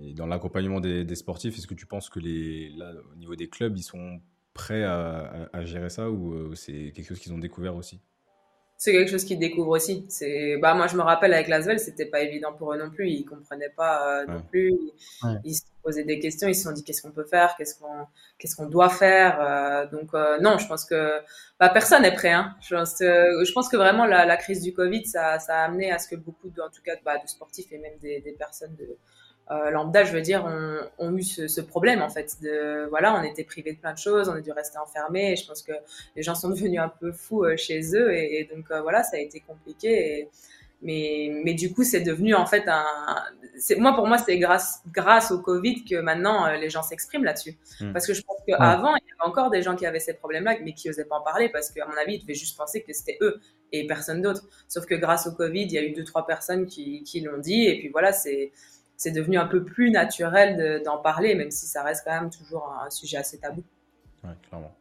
et dans l'accompagnement des, des, sportifs, est-ce que tu penses que les, là, au niveau des clubs, ils sont prêts à, à, à gérer ça ou c'est quelque chose qu'ils ont découvert aussi? C'est quelque chose qu'ils découvrent aussi. C'est, bah, moi, je me rappelle avec Lasvel, c'était pas évident pour eux non plus. Ils comprenaient pas non plus. Ils, se posaient des questions. Ils se sont dit qu'est-ce qu'on peut faire, qu'est-ce qu'on, qu'est-ce qu'on doit faire. Euh, donc, euh, non, je pense que, bah, personne n'est prêt, hein. Je pense, que vraiment la, la, crise du Covid, ça, ça a amené à ce que beaucoup, de, en tout cas, bah, de sportifs et même des, des personnes de, euh, lambda, je veux dire, ont, ont eu ce, ce, problème en fait. De voilà, on était privé de plein de choses, on a dû rester enfermé. Et je pense que les gens sont devenus un peu fous euh, chez eux et, et donc euh, voilà, ça a été compliqué. Et, mais mais du coup, c'est devenu en fait un. Moi pour moi, c'est grâce grâce au Covid que maintenant euh, les gens s'expriment là-dessus. Mmh. Parce que je pense qu'avant, il y avait encore des gens qui avaient ces problèmes-là, mais qui osaient pas en parler parce qu'à mon avis, ils devaient juste penser que c'était eux et personne d'autre. Sauf que grâce au Covid, il y a eu deux trois personnes qui qui l'ont dit et puis voilà, c'est c'est devenu un peu plus naturel d'en parler, même si ça reste quand même toujours un, sujet assez tabou. Ouais, clairement.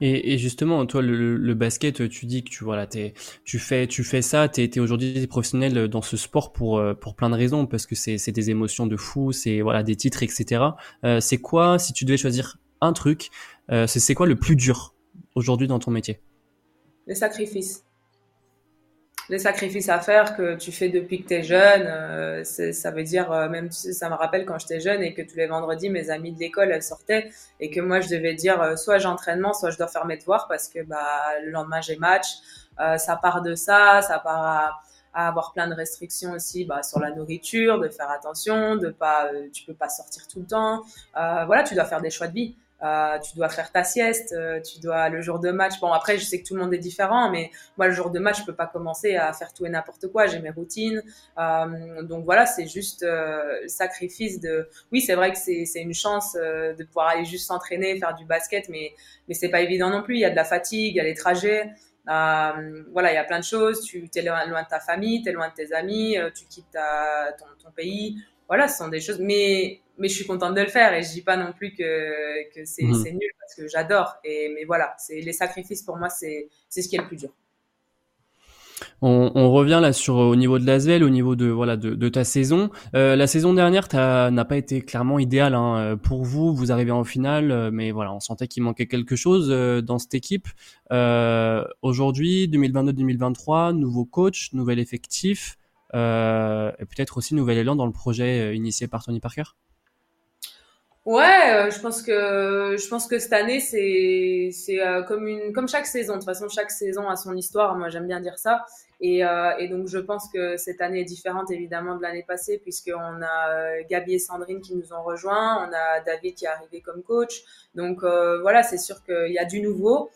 Et, et, justement, toi, le, le, basket, tu dis que tu voilà, es, tu fais, tu fais ça. T'es es, aujourd'hui professionnel dans ce sport pour euh, pour plein de raisons, parce que c'est des émotions de fou, c'est voilà des titres, etc. Euh, c'est quoi, si tu devais choisir un truc, euh, c'est quoi le plus dur aujourd'hui dans ton métier? Les sacrifices les sacrifices à faire que tu fais depuis que tu es jeune. Euh, ça veut dire, euh, même ça me rappelle quand j'étais jeune et que tous les vendredis, mes amis de l'école, elles sortaient et que moi, je devais dire euh, soit j'ai entraînement, soit je dois faire mes devoirs parce que bah, le lendemain, j'ai match. ça part de ça, ça part à avoir plein de restrictions aussi bah, sur la nourriture, de faire attention, de pas, tu peux pas sortir tout le temps. voilà, tu dois faire des choix de vie. Euh, tu dois faire ta sieste, euh, tu dois le jour de match. Bon après je sais que tout le monde est différent, mais moi le jour de match je peux pas commencer à faire tout et n'importe quoi. J'ai mes routines, euh, donc voilà c'est juste le sacrifice de. Oui c'est vrai que c'est une chance de pouvoir aller juste s'entraîner, faire du basket, mais mais c'est pas évident non plus. Il y a de la fatigue, il y a les trajets. voilà, il y a plein de choses. Tu es loin, de ta famille, tu es loin de tes amis, tu quittes ton, ton pays. Voilà, ce sont des choses. Mais mais je suis contente de le faire et je dis pas non plus que, que c'est nul parce que j'adore. Et mais voilà, c'est les sacrifices pour moi, c'est ce qui est le plus dur. On, on, revient là sur au niveau de l'Asvel, au niveau de voilà de, de ta saison. Euh, la saison dernière n'a pas été clairement idéale hein, pour vous. Vous arrivez en finale, euh, mais voilà, on sentait qu'il manquait quelque chose euh, dans cette équipe. Euh, Aujourd'hui, 2022-2023, nouveau coach, nouvel effectif, et peut-être aussi nouvel élan dans le projet initié par Tony Parker. Ouais, euh, je pense que je pense que cette année c'est c'est euh, comme une comme chaque saison. De toute façon, chaque saison a son histoire. Moi, j'aime bien dire ça. Et, euh, et donc, je pense que cette année est différente évidemment de l'année passée puisqu'on a Gabi et Sandrine qui nous ont rejoints, on a David qui est arrivé comme coach. Donc voilà, c'est sûr qu'il y a du nouveau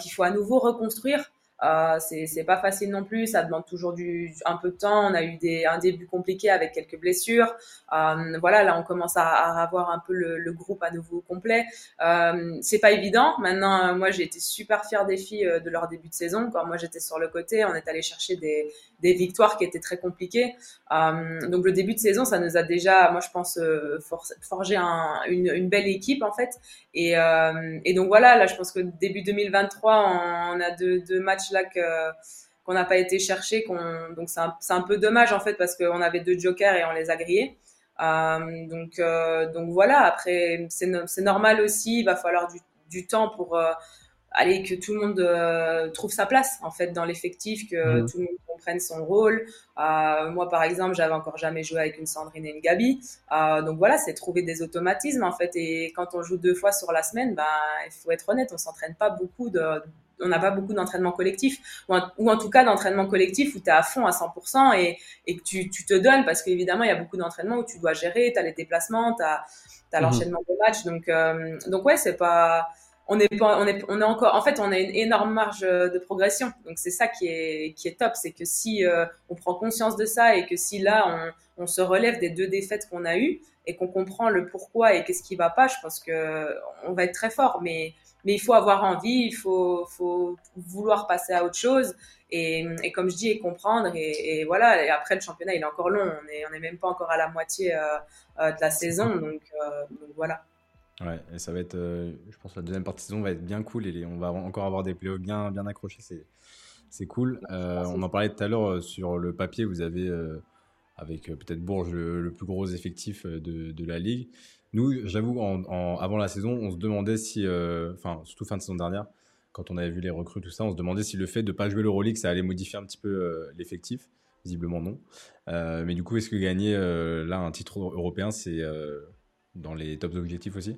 qu'il faut à nouveau reconstruire. Euh, c'est pas facile non plus, ça demande toujours du, un peu de temps. On a eu des, un début compliqué avec quelques blessures. Euh, voilà, là on commence à, avoir un peu le, groupe à nouveau complet. Euh, c'est pas évident. Maintenant, euh, moi j'ai été super fière des filles de leur début de saison. Quand moi j'étais sur le côté, on est allé chercher des, des victoires qui étaient très compliquées. Euh, donc le début de saison, ça nous a déjà, moi je pense, forgé un, une, une, belle équipe en fait. Et, et donc voilà, là je pense que début 2023, on, a deux, matchs là que qu'on n'a pas été chercher. Donc c'est un, peu dommage en fait parce qu'on avait deux jokers et on les a grillés. Euh, donc euh, donc voilà. Après c'est, normal aussi. Il va falloir du temps pour aller que tout le monde euh, trouve sa place en fait dans l'effectif, que mmh. tout le monde comprenne son rôle. Euh, moi par exemple, j'avais encore jamais joué avec une Sandrine et une Gabi, euh, donc voilà, c'est trouver des automatismes en fait. Et quand on joue deux fois sur la semaine, ben il faut être honnête, on s'entraîne pas beaucoup de on n'a pas beaucoup d'entraînement collectif, ou en, ou en, tout cas d'entraînement collectif où tu es à fond à 100% et, et que tu, tu, te donnes, parce qu'évidemment, il y a beaucoup d'entraînements où tu dois gérer, tu as les déplacements, tu as, as mmh. l'enchaînement des matchs. Donc, euh, donc ouais, c'est pas... On est, pas, on, est, on est encore, en fait, on a une énorme marge de progression. Donc c'est ça qui est, qui est top, c'est que si euh, on prend conscience de ça et que si là on, se relève des deux défaites qu'on a eues et qu'on comprend le pourquoi et qu'est-ce qui va pas, je pense que on va être très fort. Mais mais il faut avoir envie, il faut, faut vouloir passer à autre chose et, et comme je dis, et comprendre. Et, voilà, et après, le championnat, il est encore long. On n'est on est même pas encore à la moitié euh, euh de la saison. Euh, donc, voilà. Ouais, et ça va être, euh, je pense, la deuxième partie de saison va être bien cool et on va encore avoir des playoffs bien, bien accrochés. C'est, c'est cool. on en parlait tout à l'heure sur le papier, vous avez, avec peut-être Bourges, le, le, plus gros effectif de, de la ligue. Nous, j'avoue, en, avant la saison, on se demandait si, euh, enfin, surtout fin de saison dernière, quand on avait vu les recrues, tout ça, on se demandait si le fait de ne pas jouer l'Euroleague, ça allait modifier un petit peu euh, l'effectif. Visiblement non. Euh, mais du coup, est-ce que gagner là un titre européen, c'est dans les tops objectifs aussi?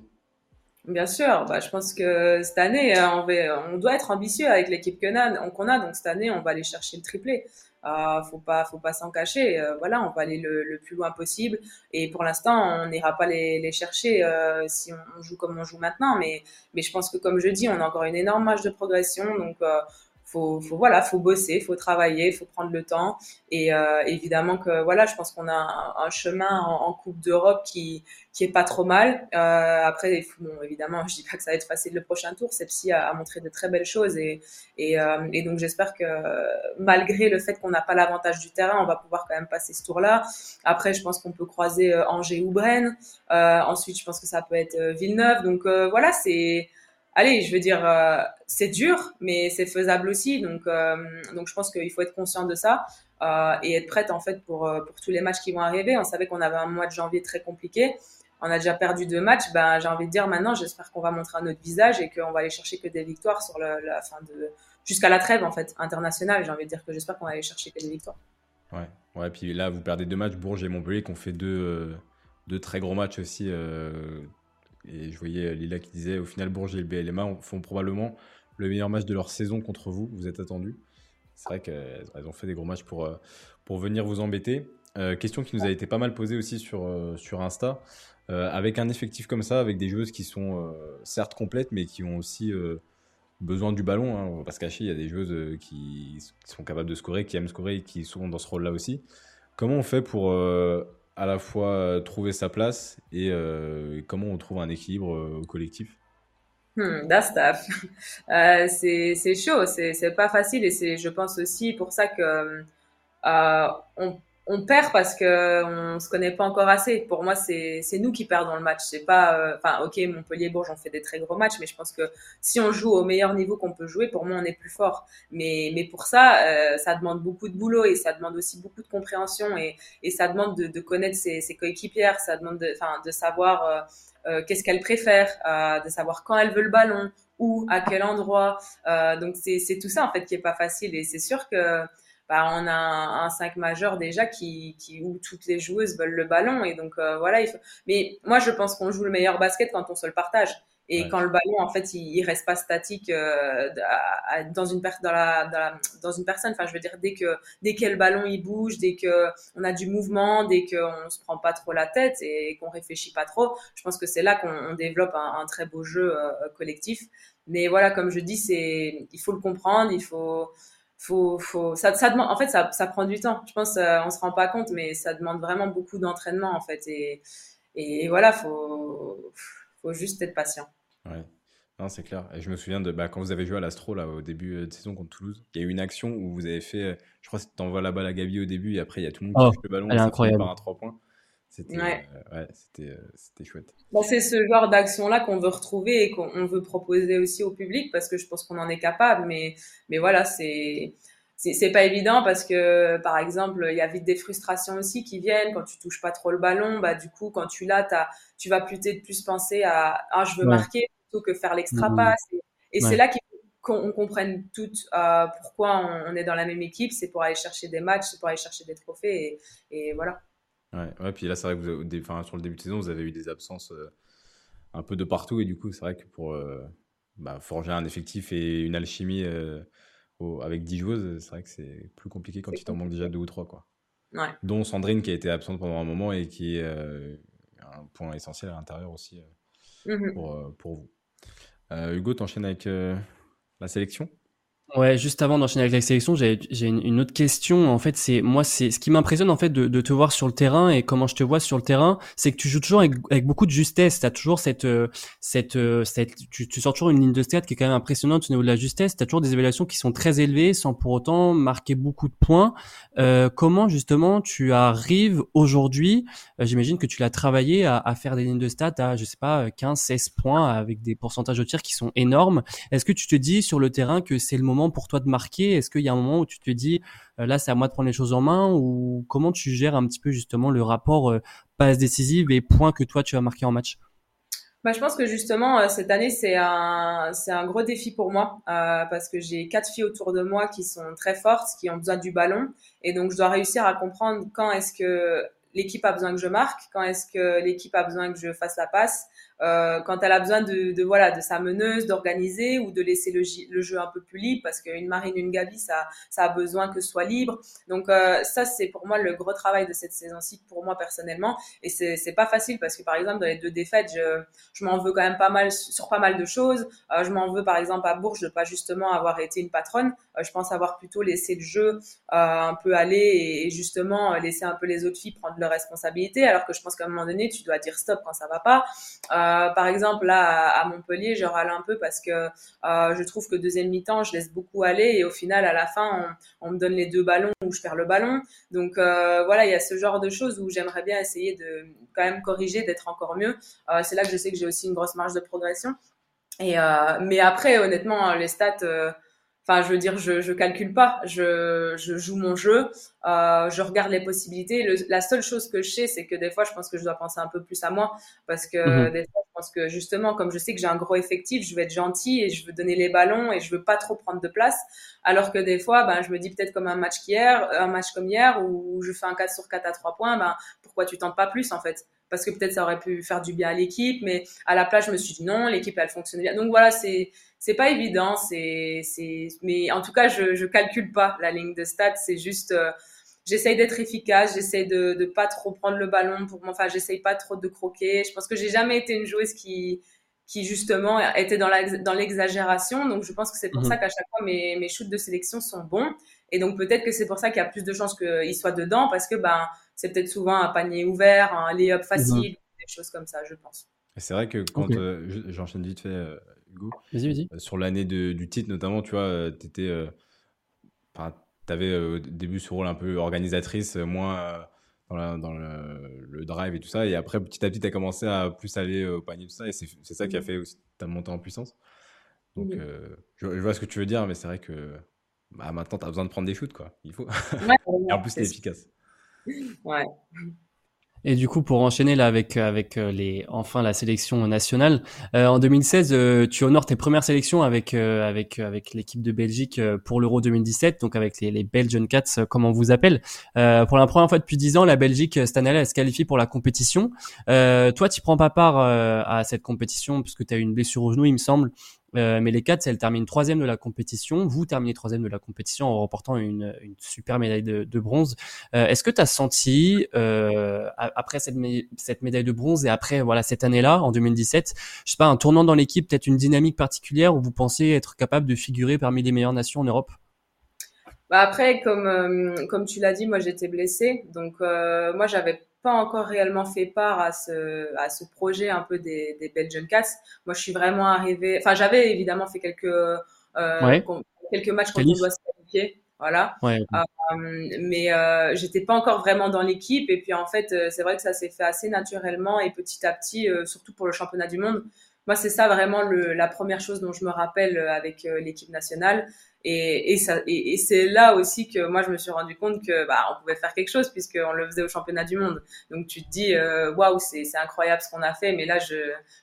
Bien sûr, bah, je pense que cette année, on, on doit être ambitieux avec l'équipe qu'on a, a. Donc cette année, on va aller chercher le triplé. Euh, faut pas, faut pas s'en cacher. Euh, voilà, on va aller le, plus loin possible. Et pour l'instant, on n'ira pas les, chercher euh, si on, joue comme on joue maintenant. Mais, mais je pense que, comme je dis, on a encore une énorme marge de progression. Donc, euh, faut, faut voilà, faut bosser, faut travailler, faut prendre le temps. Et euh, évidemment que voilà, je pense qu'on a un, chemin en, en Coupe d'Europe qui qui est pas trop mal. Euh, après, bon, évidemment, je dis pas que ça va être facile le prochain tour. Sepsi a, a montré de très belles choses et et, euh, et donc j'espère que malgré le fait qu'on n'a pas l'avantage du terrain, on va pouvoir quand même passer ce tour-là. Après, je pense qu'on peut croiser euh, Angers ou Brenne. Euh, ensuite, je pense que ça peut être euh, Villeneuve. Donc voilà, c'est allez, je veux dire, euh, c'est dur, mais c'est faisable aussi. Donc, euh, donc je pense qu'il faut être conscient de ça euh, et être prête en fait pour, pour tous les matchs qui vont arriver. On savait qu'on avait un mois de janvier très compliqué. On a déjà perdu deux matchs. Ben, j'ai envie de dire maintenant, j'espère qu'on va montrer un autre visage et qu'on va aller chercher que des victoires sur le, la fin de jusqu'à la trêve en fait internationale. J'ai envie de dire que j'espère qu'on va aller chercher que des victoires. Ouais, ouais. Puis là, vous perdez deux matchs, Bourges et Montpellier, qui ont fait deux, deux très gros matchs aussi. Et je voyais Lila qui disait au final Bourges et le BLMA font probablement le meilleur match de leur saison contre vous. Vous êtes attendu. c'est vrai qu'elles ont fait des gros matchs pour, pour venir vous embêter. question qui nous a été pas mal posée aussi sur, sur Insta. avec un effectif comme ça, avec des joueuses qui sont certes complètes, mais qui ont aussi besoin du ballon. Hein, on va pas se cacher, il y a des joueuses qui, sont capables de scorer, qui aiment scorer et qui sont dans ce rôle-là aussi. Comment on fait pour à la fois trouver sa place et comment on trouve un équilibre collectif Hmm, that's. Euh, c'est chaud, c'est pas facile et c'est je pense aussi pour ça que euh, on on perd parce que on se connaît pas encore assez. Pour moi, c'est nous qui perdons le match. C'est pas, euh, enfin, ok, Montpellier, Bourges ont fait des très gros matchs, mais je pense que si on joue au meilleur niveau qu'on peut jouer, pour moi, on est plus fort. Mais mais pour ça, euh, ça demande beaucoup de boulot et ça demande aussi beaucoup de compréhension et et ça demande de, de connaître ses, ses coéquipières, ça demande de, enfin, de savoir euh, euh, qu'est-ce qu'elle préfère, euh, de savoir quand elle veut le ballon, où, à quel endroit. Donc c'est tout ça en fait qui est pas facile et c'est sûr que bah, on a un, un 5 majeur déjà qui, qui où toutes les joueuses veulent le ballon et donc voilà. Il faut... Mais moi je pense qu'on joue le meilleur basket quand on se le partage. Et quand le ballon, en fait, il, il reste pas statique euh, dans une dans la, dans la dans une personne. Enfin, je veux dire, dès que dès que le ballon il bouge, dès que on a du mouvement, dès qu'on se prend pas trop la tête et qu'on réfléchit pas trop, je pense que c'est là qu'on développe un, un, très beau jeu euh, collectif. Mais voilà, comme je dis, c'est il faut le comprendre, il faut faut, faut, ça, ça demande, en fait, ça, ça prend du temps. Je pense, euh, on se rend pas compte, mais ça demande vraiment beaucoup d'entraînement, en fait. Et, et voilà, faut, faut juste être patient. Ouais. Non, c'est clair. Et je me souviens de bah, quand vous avez joué à l'Astro là au début euh, de saison contre Toulouse, il y a eu une action où vous avez fait, euh, je crois que tu envoies la balle à Gabi au début et après il y a tout le monde qui oh, touche le ballon. Elle est incroyable. Par un 3 points. C'était ouais. Euh, ouais, c'était chouette. Bon, c'est ce genre d'action-là qu'on veut retrouver et qu'on veut proposer aussi au public parce que je pense qu'on en est capable. Mais, mais voilà, c'est c'est pas évident parce que par exemple il y a vite des frustrations aussi qui viennent quand tu touches pas trop le ballon bah du coup quand tu l'as tu vas peut-être plus penser à ah je veux marquer plutôt que faire l'extra passe et, c'est là qu'on comprenne toutes euh, pourquoi on, est dans la même équipe c'est pour aller chercher des matchs c'est pour aller chercher des trophées et, et voilà ouais, ouais puis là c'est vrai que vous avez, enfin, sur le début de saison vous avez eu des absences euh, un peu de partout et du coup c'est vrai que pour euh, bah, forger un effectif et une alchimie avec 10 joueuses, c'est vrai que c'est plus compliqué quand il t'en manque déjà deux ou trois. Quoi. Ouais. Dont Sandrine qui a été absente pendant un moment et qui est euh, un point essentiel à l'intérieur aussi euh, mm-hmm. pour, euh, pour, vous. Hugo, t'enchaînes avec la sélection? Ouais, juste avant d'enchaîner avec la sélection, j'ai une, autre question. En fait, c'est moi, c'est ce qui m'impressionne en fait de, de, te voir sur le terrain et comment je te vois sur le terrain, c'est que tu joues toujours avec, avec beaucoup de justesse. T'as toujours cette, euh, cette, euh, cette, tu, tu sors toujours une ligne de stats qui est quand même impressionnante au niveau de la justesse. T'as toujours des évaluations qui sont très élevées sans pour autant marquer beaucoup de points. Euh, comment justement tu arrives aujourd'hui euh, J'imagine que tu l'as travaillé à, à, faire des lignes de stats à, je sais pas, 15, 16 points avec des pourcentages de tir qui sont énormes. Est-ce que tu te dis sur le terrain que c'est le moment pour toi de marquer? Est-ce qu'il y a un moment où tu te dis euh, là c'est à moi de prendre les choses en main? Ou comment tu gères un petit peu justement le rapport euh, passe décisive et points que toi tu as marqué en match? Bah, je pense que justement euh, cette année c'est un c'est un gros défi pour moi parce que j'ai quatre filles autour de moi qui sont très fortes, qui ont besoin du ballon. Et donc je dois réussir à comprendre quand est-ce que l'équipe a besoin que je marque, quand est-ce que l'équipe a besoin que je fasse la passe, euh, quand elle a besoin de, de voilà de sa meneuse, d'organiser ou de laisser le, jeu un peu plus libre parce qu'une Marine, une Gabi, ça, ça a besoin que ce soit libre. Donc euh, ça c'est pour moi le gros travail de cette saison-ci pour moi personnellement et c'est c'est pas facile parce que par exemple dans les deux défaites je, je m'en veux quand même pas mal sur pas mal de choses. Euh, je m'en veux par exemple à Bourges de pas justement avoir été une patronne. Euh, je pense avoir plutôt laissé le jeu euh, un peu aller et, et, justement laisser un peu les autres filles prendre leurs responsabilités alors que je pense qu'à un moment donné tu dois dire stop quand ça va pas. Euh, par exemple, là, à, Montpellier, je râle un peu parce que euh, je trouve que deuxième mi-temps, je laisse beaucoup aller et au final, à la fin, on, me donne les deux ballons ou je perds le ballon. Donc euh, voilà, il y a ce genre de choses où j'aimerais bien essayer de quand même corriger, d'être encore mieux. c'est là que je sais que j'ai aussi une grosse marge de progression. Et mais après, honnêtement, les stats Enfin, je veux dire, je, je calcule pas, je, je joue mon jeu, euh, je regarde les possibilités. Le, la seule chose que je sais, c'est que des fois, je pense que je dois penser un peu plus à moi, parce que mhm. des fois, je pense que justement, comme je sais que j'ai un gros effectif, je veux être gentil et je veux donner les ballons et je veux pas trop prendre de place. Alors que des fois, ben, je me dis peut-être comme un match hier, un match comme hier où je fais un 4 sur 4 à 3 points, ben, pourquoi tu tentes pas plus en fait? Parce que peut-être ça aurait pu faire du bien à l'équipe, mais à la place, je me suis dit non, l'équipe, elle fonctionne bien. Donc voilà, c'est, c'est pas évident, c'est, c'est, mais en tout cas, je, je calcule pas la ligne de stats, c'est juste, euh, j'essaye d'être efficace, j'essaye de, de pas trop prendre le ballon pour moi, enfin, j'essaye pas trop de croquer. Je pense que j'ai jamais été une joueuse qui, qui justement était dans la, dans l'exagération. Donc je pense que c'est pour mhm. ça qu'à chaque fois mes, mes shoots de sélection sont bons. Et donc peut-être que c'est pour ça qu'il y a plus de chances qu'il soit dedans parce que ben c'est peut-être souvent un panier ouvert, un lay-up facile, mhm. des choses comme ça, je pense. C'est vrai que quand euh, j'enchaîne vite fait, euh, Hugo, vas-y, vas-y. Euh, sur l'année du titre notamment, tu vois, tu étais, tu avais au début ce rôle un peu organisatrice, moins dans, dans le, drive et tout ça, et après petit à petit, tu as commencé à plus aller au panier tout ça, et c'est ça qui a mhm. fait aussi ta montée en puissance. Donc, je, je, vois ce que tu veux dire, mais c'est vrai que bah, maintenant, tu as besoin de prendre des shoots, quoi. Il faut. et en plus, c'est efficace. Et du coup, pour enchaîner là avec avec euh, les enfin la sélection nationale, euh, en 2016, euh, tu honores tes premières sélections avec avec avec l'équipe de Belgique pour l'Euro 2017, donc avec les, les Belgian Cats, comme on vous appelle. pour la première fois depuis 10 ans, la Belgique cette année-là, elle se qualifie pour la compétition. toi, tu prends pas part à cette compétition puisque tu as eu une blessure au genou, il me semble. Euh, mais les Cats, elles terminent troisième de la compétition. Vous terminez troisième de la compétition en remportant une, une super médaille de, de bronze. Euh, Est-ce que tu as senti, euh, après cette, cette, médaille de bronze et après voilà cette année-là, en 2017, je sais pas, un tournant dans l'équipe, peut-être une dynamique particulière où vous pensez être capable de figurer parmi les meilleures nations en Europe? Bah après, comme euh, comme tu l'as dit, moi j'étais blessée, donc euh, moi j'avais pas encore réellement fait part à ce, à ce projet un peu des, des Belgian Cats. Moi, je suis vraiment arrivée. Enfin, j'avais évidemment fait quelques, euh, quelques matchs quand on doit se qualifier. Voilà. Ouais. Euh, mais euh, j'étais pas encore vraiment dans l'équipe. Et puis, en fait, c'est vrai que ça s'est fait assez naturellement et petit à petit, surtout pour le championnat du monde. Moi, c'est ça vraiment le, la première chose dont je me rappelle avec l'équipe nationale. Et, et, ça, et, c'est là aussi que moi je me suis rendu compte que bah, on pouvait faire quelque chose puisqu'on le faisait au championnat du monde. Donc tu te dis euh, waouh c'est c'est incroyable ce qu'on a fait, mais là je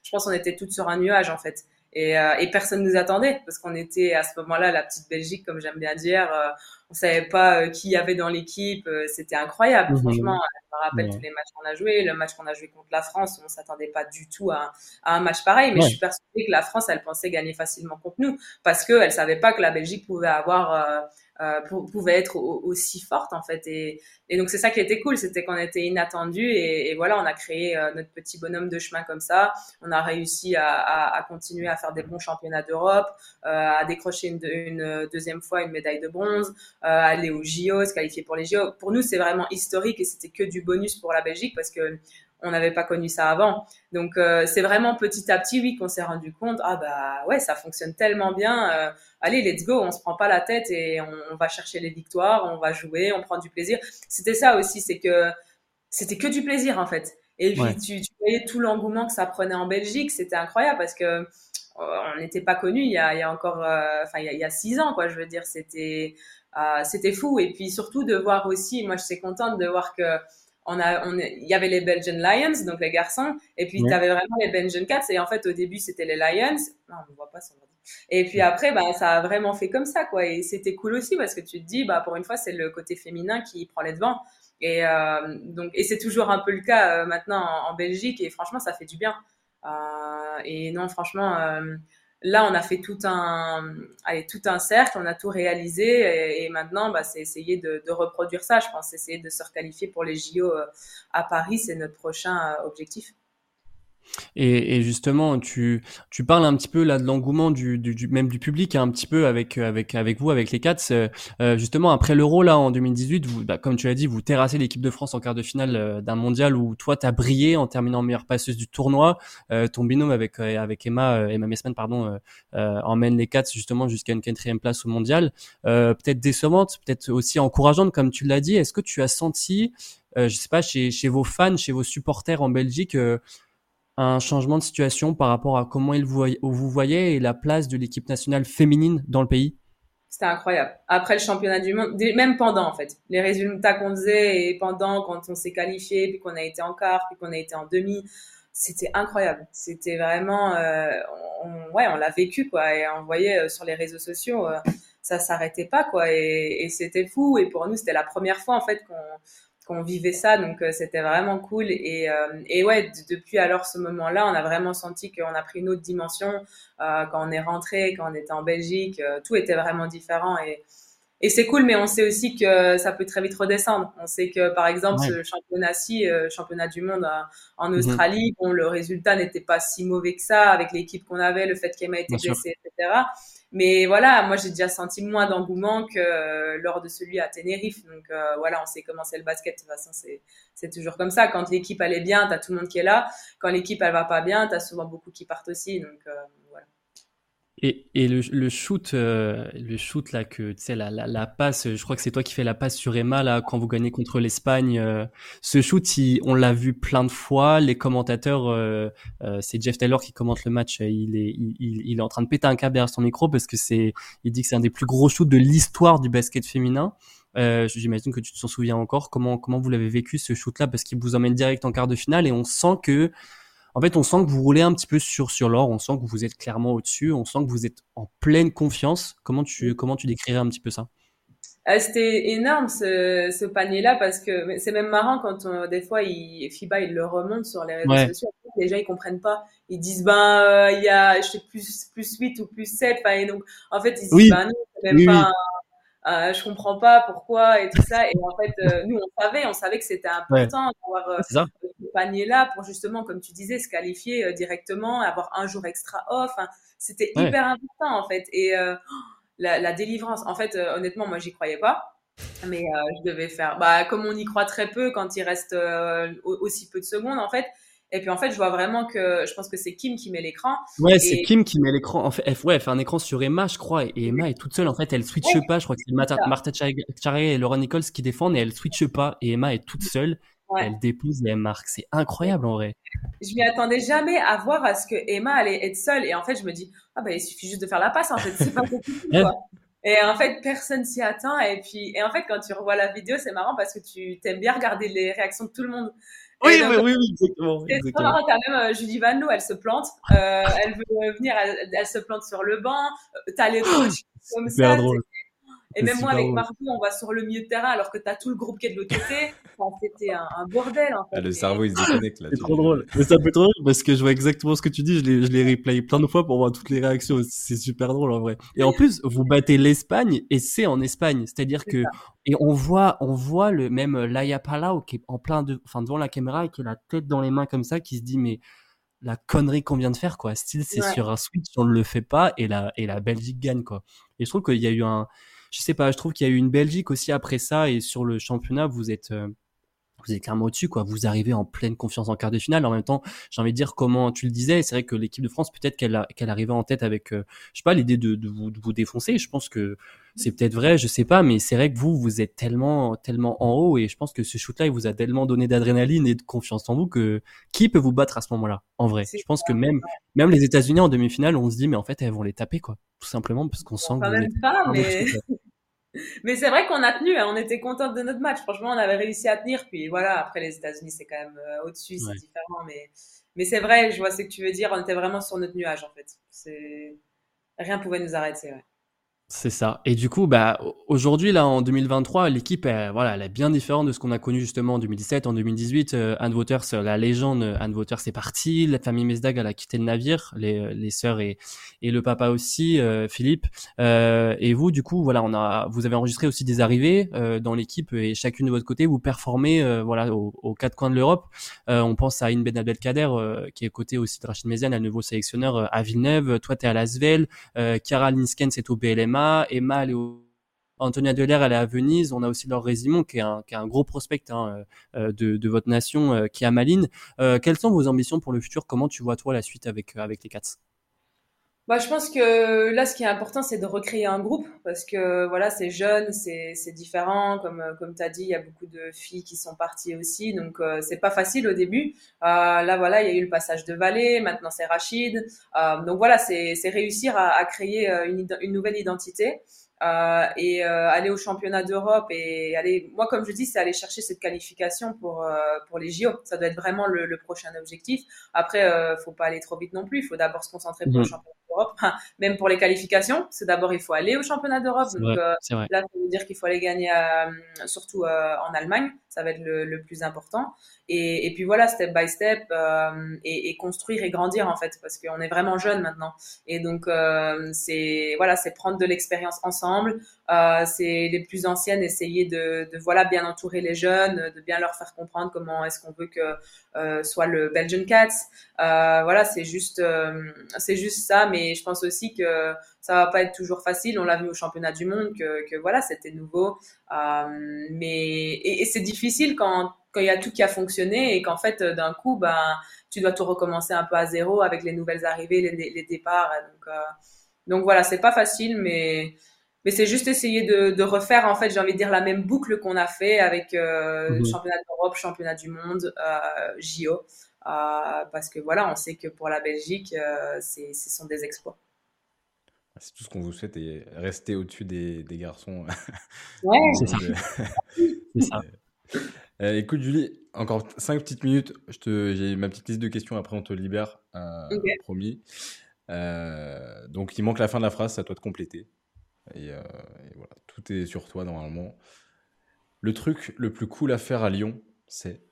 je pense qu'on était toutes sur un nuage en fait. Et, euh, et personne nous attendait parce qu'on était à ce moment-là la petite Belgique comme j'aime bien dire. Euh, on savait pas euh, qui y avait dans l'équipe. Euh, c'était incroyable, mhm. franchement. Je me rappelle tous les matchs qu'on a joués. Le match qu'on a joué contre la France, on s'attendait pas du tout à, à, un match pareil. Mais je suis persuadée que la France, elle pensait gagner facilement contre nous parce qu'elle savait pas que la Belgique pouvait avoir euh, pouvait être aussi forte en fait. Et, et donc c'est ça qui était cool c'était qu'on était inattendu et, et, voilà on a créé euh, notre petit bonhomme de chemin comme ça. On a réussi à, à, à continuer à faire des bons championnats d'Europe euh, à décrocher une, deuxième fois une médaille de bronze euh, aller aux JO se qualifier pour les JO pour nous c'est vraiment historique et c'était que du bonus pour la Belgique parce que on n'avait pas connu ça avant. Donc euh, c'est vraiment petit à petit, oui, qu'on s'est rendu compte, ah bah ouais, ça fonctionne tellement bien. Euh, allez, let's go, on se prend pas la tête et on, va chercher les victoires, on va jouer, on prend du plaisir. C'était ça aussi, c'est que c'était que du plaisir en fait. Et puis tu, tu, voyais tout l'engouement que ça prenait en Belgique, c'était incroyable parce que euh, on n'était pas connu il y a, il y a encore, enfin il, y a, six ans quoi. Je veux dire, c'était c'était fou. Et puis surtout de voir aussi, moi je suis contente de voir que on a, on il y avait les Belgian Lions, donc les garçons, et puis tu avais vraiment les Belgian Cats, et en fait, au début, c'était les Lions. Non, on ne voit pas ça. Et puis après, bah, ça a vraiment fait comme ça, quoi. Et c'était cool aussi parce que tu te dis, bah, pour une fois, c'est le côté féminin qui prend les devants. Et euh, donc, et c'est toujours un peu le cas euh, maintenant en, Belgique, et franchement, ça fait du bien. Euh, et non, franchement, euh, là, on a fait tout un, allez, tout un cercle, on a tout réalisé et, maintenant, bah, c'est essayer de, de, reproduire ça. Je pense essayer de se requalifier pour les JO euh, à Paris, c'est notre prochain euh, objectif. Et, et, justement, tu, tu parles un petit peu là de l'engouement du, du, du, même du public, hein, un petit peu avec avec avec vous, avec les Cats. Euh, euh justement, après l'Euro là en 2018, vous, bah, comme tu l'as dit, vous terrassez l'équipe de France en quart de finale euh, d'un mondial où toi t'as brillé en terminant meilleure passeuse du tournoi. Euh, ton binôme avec avec Emma Emma Messman pardon emmène les Cats justement jusqu'à une quatrième place au mondial. peut-être décevante, peut-être aussi encourageante comme tu l'as dit. Est-ce que tu as senti je sais pas chez, chez vos fans, chez vos supporters en Belgique, un changement de situation par rapport à comment vous, vous voyez et la place de l'équipe nationale féminine dans le pays? C'était incroyable. Après le championnat du monde, même pendant en fait, les résultats qu'on faisait et pendant quand on s'est qualifié, puis qu'on a été en quart, puis qu'on a été en demi, c'était incroyable. C'était vraiment, euh, on, ouais, on l'a vécu quoi, et on voyait euh, sur les réseaux sociaux, euh, ça s'arrêtait pas quoi, et, et c'était fou. Et pour nous, c'était la première fois en fait qu'on qu'on vivait ça, donc c'était vraiment cool. Et, et ouais, depuis alors ce moment-là, on a vraiment senti qu'on a pris une autre dimension quand on est rentré, quand on était en Belgique, tout était vraiment différent et et c'est cool, mais on sait aussi que ça peut très vite redescendre. On sait que, par exemple, ce championnat-ci, euh, championnat du monde euh, en mhm. Australie, bon, le résultat n'était pas si mauvais que ça avec l'équipe qu'on avait, le fait qu'Emma été blessée, etc. Mais voilà, moi j'ai déjà senti moins d'engouement que euh, lors de celui à Tenerife. Donc voilà, on sait comment c'est le basket. De toute façon, c'est toujours comme ça. Quand l'équipe est bien, t'as tout le monde qui est là. Quand l'équipe elle va pas bien, t'as souvent beaucoup qui partent aussi. Donc voilà. Et, et le, le, shoot, euh, le shoot là que tu sais la, la, la, passe, je crois que c'est toi qui fais la passe sur Emma là quand vous gagnez contre l'Espagne. Euh, ce shoot, on l'a vu plein de fois. Les commentateurs, euh, c'est Jeff Taylor qui commente le match. Il est, il, il, est en train de péter un câble derrière son micro parce que c'est, il dit que c'est un des plus gros shoots de l'histoire du basket féminin. J'imagine que tu te souviens encore. Comment comment vous l'avez vécu ce shoot là parce qu'il vous emmène direct en quart de finale et on sent que en fait, on sent que vous roulez un petit peu sur sur l'or, on sent que vous êtes clairement au-dessus, on sent que vous êtes en pleine confiance. Comment tu comment tu décrirais un petit peu ça? Ah, C'était énorme ce, ce panier-là parce que c'est même marrant quand on, des fois il, FIBA il le remonte sur les réseaux sociaux. Les gens ils comprennent pas. Ils disent ben euh, il y a je sais plus plus 8 ou plus 7 et donc en fait ils disent ben non c'est même pas euh, je comprends pas pourquoi et tout ça. Et en fait, euh, nous, on savait, on savait que c'était important d'avoir euh, ce panier-là pour justement, comme tu disais, se qualifier euh, directement, avoir un jour extra off. c'était hyper important en fait. Et la, la, délivrance, en fait, honnêtement, moi, j'y croyais pas. Mais je devais faire, bah, comme on y croit très peu quand il reste aussi peu de secondes, en fait, et puis en fait, je vois vraiment que je pense que c'est Kim qui met l'écran. Ouais, c'est Kim qui met l'écran. En fait, elle, ouais, fait un écran sur Emma, je crois. Et Emma est toute seule. En fait, elle switche pas. Je crois que c'est Martha, Martha et Laura Nichols qui défendent et elle switche pas. Et Emma est toute seule. Elle dépose et elle marque. C'est incroyable en vrai. Je m'y attendais jamais à voir à ce que Emma allait être seule. Et en fait, je me dis, ah bah, il suffit juste de faire la passe. En fait, c'est pas quoi. Et en fait, personne s'y attend. Et puis, et en fait, quand tu revois la vidéo, c'est marrant parce que tu t'aimes bien regarder les réactions de tout le monde. Oui, oui, oui, oui, exactement. C'est trop marrant, t'as même euh, Julie elle se plante. Euh, elle veut venir, elle, elle, se plante sur le banc. Euh, t'as les coachs comme ça. Drôle. Et même moi, avec Margot, on va sur le milieu de terrain alors que tu as tout le groupe qui est de l'autre côté. C'était un, un, bordel, en fait. Ah, le cerveau, il se déconnecte là. C'est trop drôle. Mais ça peut être drôle parce que je vois exactement ce que tu dis. Je les, je les replay plein de fois pour voir toutes les réactions. C'est super drôle, en vrai. Et en plus, vous battez l'Espagne et c'est en Espagne. C'est-à-dire que, et on voit, on voit le même Laia Palau qui est en plein de, enfin, devant la caméra et qui a la tête dans les mains comme ça, qui se dit, mais, la connerie qu'on vient de faire quoi style c'est sur un switch on ne le fait pas et la et la Belgique gagne quoi et je trouve qu'il y a eu un je sais pas, je trouve qu'il y a eu une Belgique aussi après ça et sur le championnat, vous êtes euh, vous êtes clairement au-dessus, quoi. Vous arrivez en pleine confiance en quart de finale. En même temps, j'ai envie de dire comment tu le disais. C'est vrai que l'équipe de France, peut-être qu'elle arrivait en tête avec, euh, je sais pas, l'idée de, de vous défoncer. Je pense que c'est peut-être vrai, je sais pas, mais c'est vrai que vous, vous êtes tellement, tellement en haut et je pense que ce shoot-là, il vous a tellement donné d'adrénaline et de confiance en vous que qui peut vous battre à ce moment-là, en vrai? Je pense que même, même les États-Unis en demi-finale, on se dit, mais en fait, elles vont les taper, quoi. Tout simplement parce qu'on sent que vous êtes pas, mais... Mais c'est vrai qu'on a tenu, hein. on était contente de notre match. Franchement, on avait réussi à tenir. Puis voilà, après les États-Unis, c'est quand même euh, au-dessus, c'est différent. Mais, mais c'est vrai, je vois ce que tu veux dire. On était vraiment sur notre nuage en fait. C'est rien pouvait nous arrêter. Ouais. C'est ça. Et du coup, bah, aujourd'hui, là, en 2023, l'équipe, voilà, elle est bien différente de ce qu'on a connu justement en 2017, en 2018. Euh, Anne Waters, la légende Anne Waters est partie. La famille Mesdag, elle a quitté le navire. Les, les sœurs et, et le papa aussi, euh, Philippe. Euh, et vous, du coup, voilà, on a, vous avez enregistré aussi des arrivées euh, dans l'équipe et chacune de votre côté, vous performez, euh, voilà, aux, quatre coins de l'Europe. on pense à Inben Abdelkader, qui est côté aussi de Rachid Méziane, un nouveau sélectionneur à Villeneuve. Toi, t'es à Lasvel. Euh, Chiara Linsken, c'est au BLMA. Emma, elle Antonia Delaire, elle est à Venise. On a aussi Laure Résimon, qui est un, est gros prospect hein, euh, de, de, votre nation, euh, qui est à Malines. Euh, quelles sont vos ambitions pour le futur? Comment tu vois, toi, la suite avec, avec les Cats? Bah, je pense que là, ce qui est important, c'est de recréer un groupe parce que voilà, c'est jeune, c'est différent. Comme comme t'as dit, il y a beaucoup de filles qui sont parties aussi, donc euh, c'est pas facile au début. Euh, là, voilà, il y a eu le passage de Valais, maintenant c'est Rachid. Euh, donc voilà, c'est réussir à, à créer euh, une, une, nouvelle identité. Euh, et euh, aller au championnat d'Europe et aller, moi comme je dis, c'est aller chercher cette qualification pour euh, pour les JO. Ça doit être vraiment le, le prochain objectif. Après, faut pas aller trop vite non plus. Il faut d'abord se concentrer pour le mhm. championnat d'Europe, même pour les qualifications. C'est d'abord il faut aller au championnat d'Europe. Donc euh, vrai. là, ça veut dire qu'il faut aller gagner, euh, surtout euh, en Allemagne. Ça va être le, le plus important. Et, et, puis voilà, step by step, euh, et, et, construire et grandir en fait, parce qu'on est vraiment jeune maintenant. Et donc euh, c'est voilà, c'est prendre de l'expérience ensemble. Euh, c'est les plus anciennes essayer de, de, voilà bien entourer les jeunes, de bien leur faire comprendre comment est-ce qu'on veut que euh, soit le Belgian Cats. Euh, voilà, c'est juste c'est juste ça, mais je pense aussi que ça va pas être toujours facile. On l'a vu au championnat du monde que, que voilà, c'était nouveau, mais et, et c'est difficile quand quand il y a tout qui a fonctionné et qu'en fait, euh, d'un coup, ben, tu dois tout recommencer un peu à zéro avec les nouvelles arrivées, les, les départs. Donc, euh, donc voilà, c'est pas facile, mais, mais c'est juste essayer de, de, refaire, en fait, j'ai envie de dire, la même boucle qu'on a fait avec euh, -hmm. championnat d'Europe, championnat du monde, euh, JO. Euh, parce que voilà, on sait que pour la Belgique, euh, ce sont des exploits. C'est tout ce qu'on vous souhaite et rester au-dessus des, des, garçons. Ouais, c'est ça. Euh, écoute, Julie, encore cinq petites minutes. J'ai ma petite liste de questions. Après, on te libère, euh, okay. promis. Euh, donc, il manque la fin de la phrase. C'est à toi de compléter. Et, et, voilà, tout est sur toi normalement. Le truc le plus cool à faire à Lyon, c'est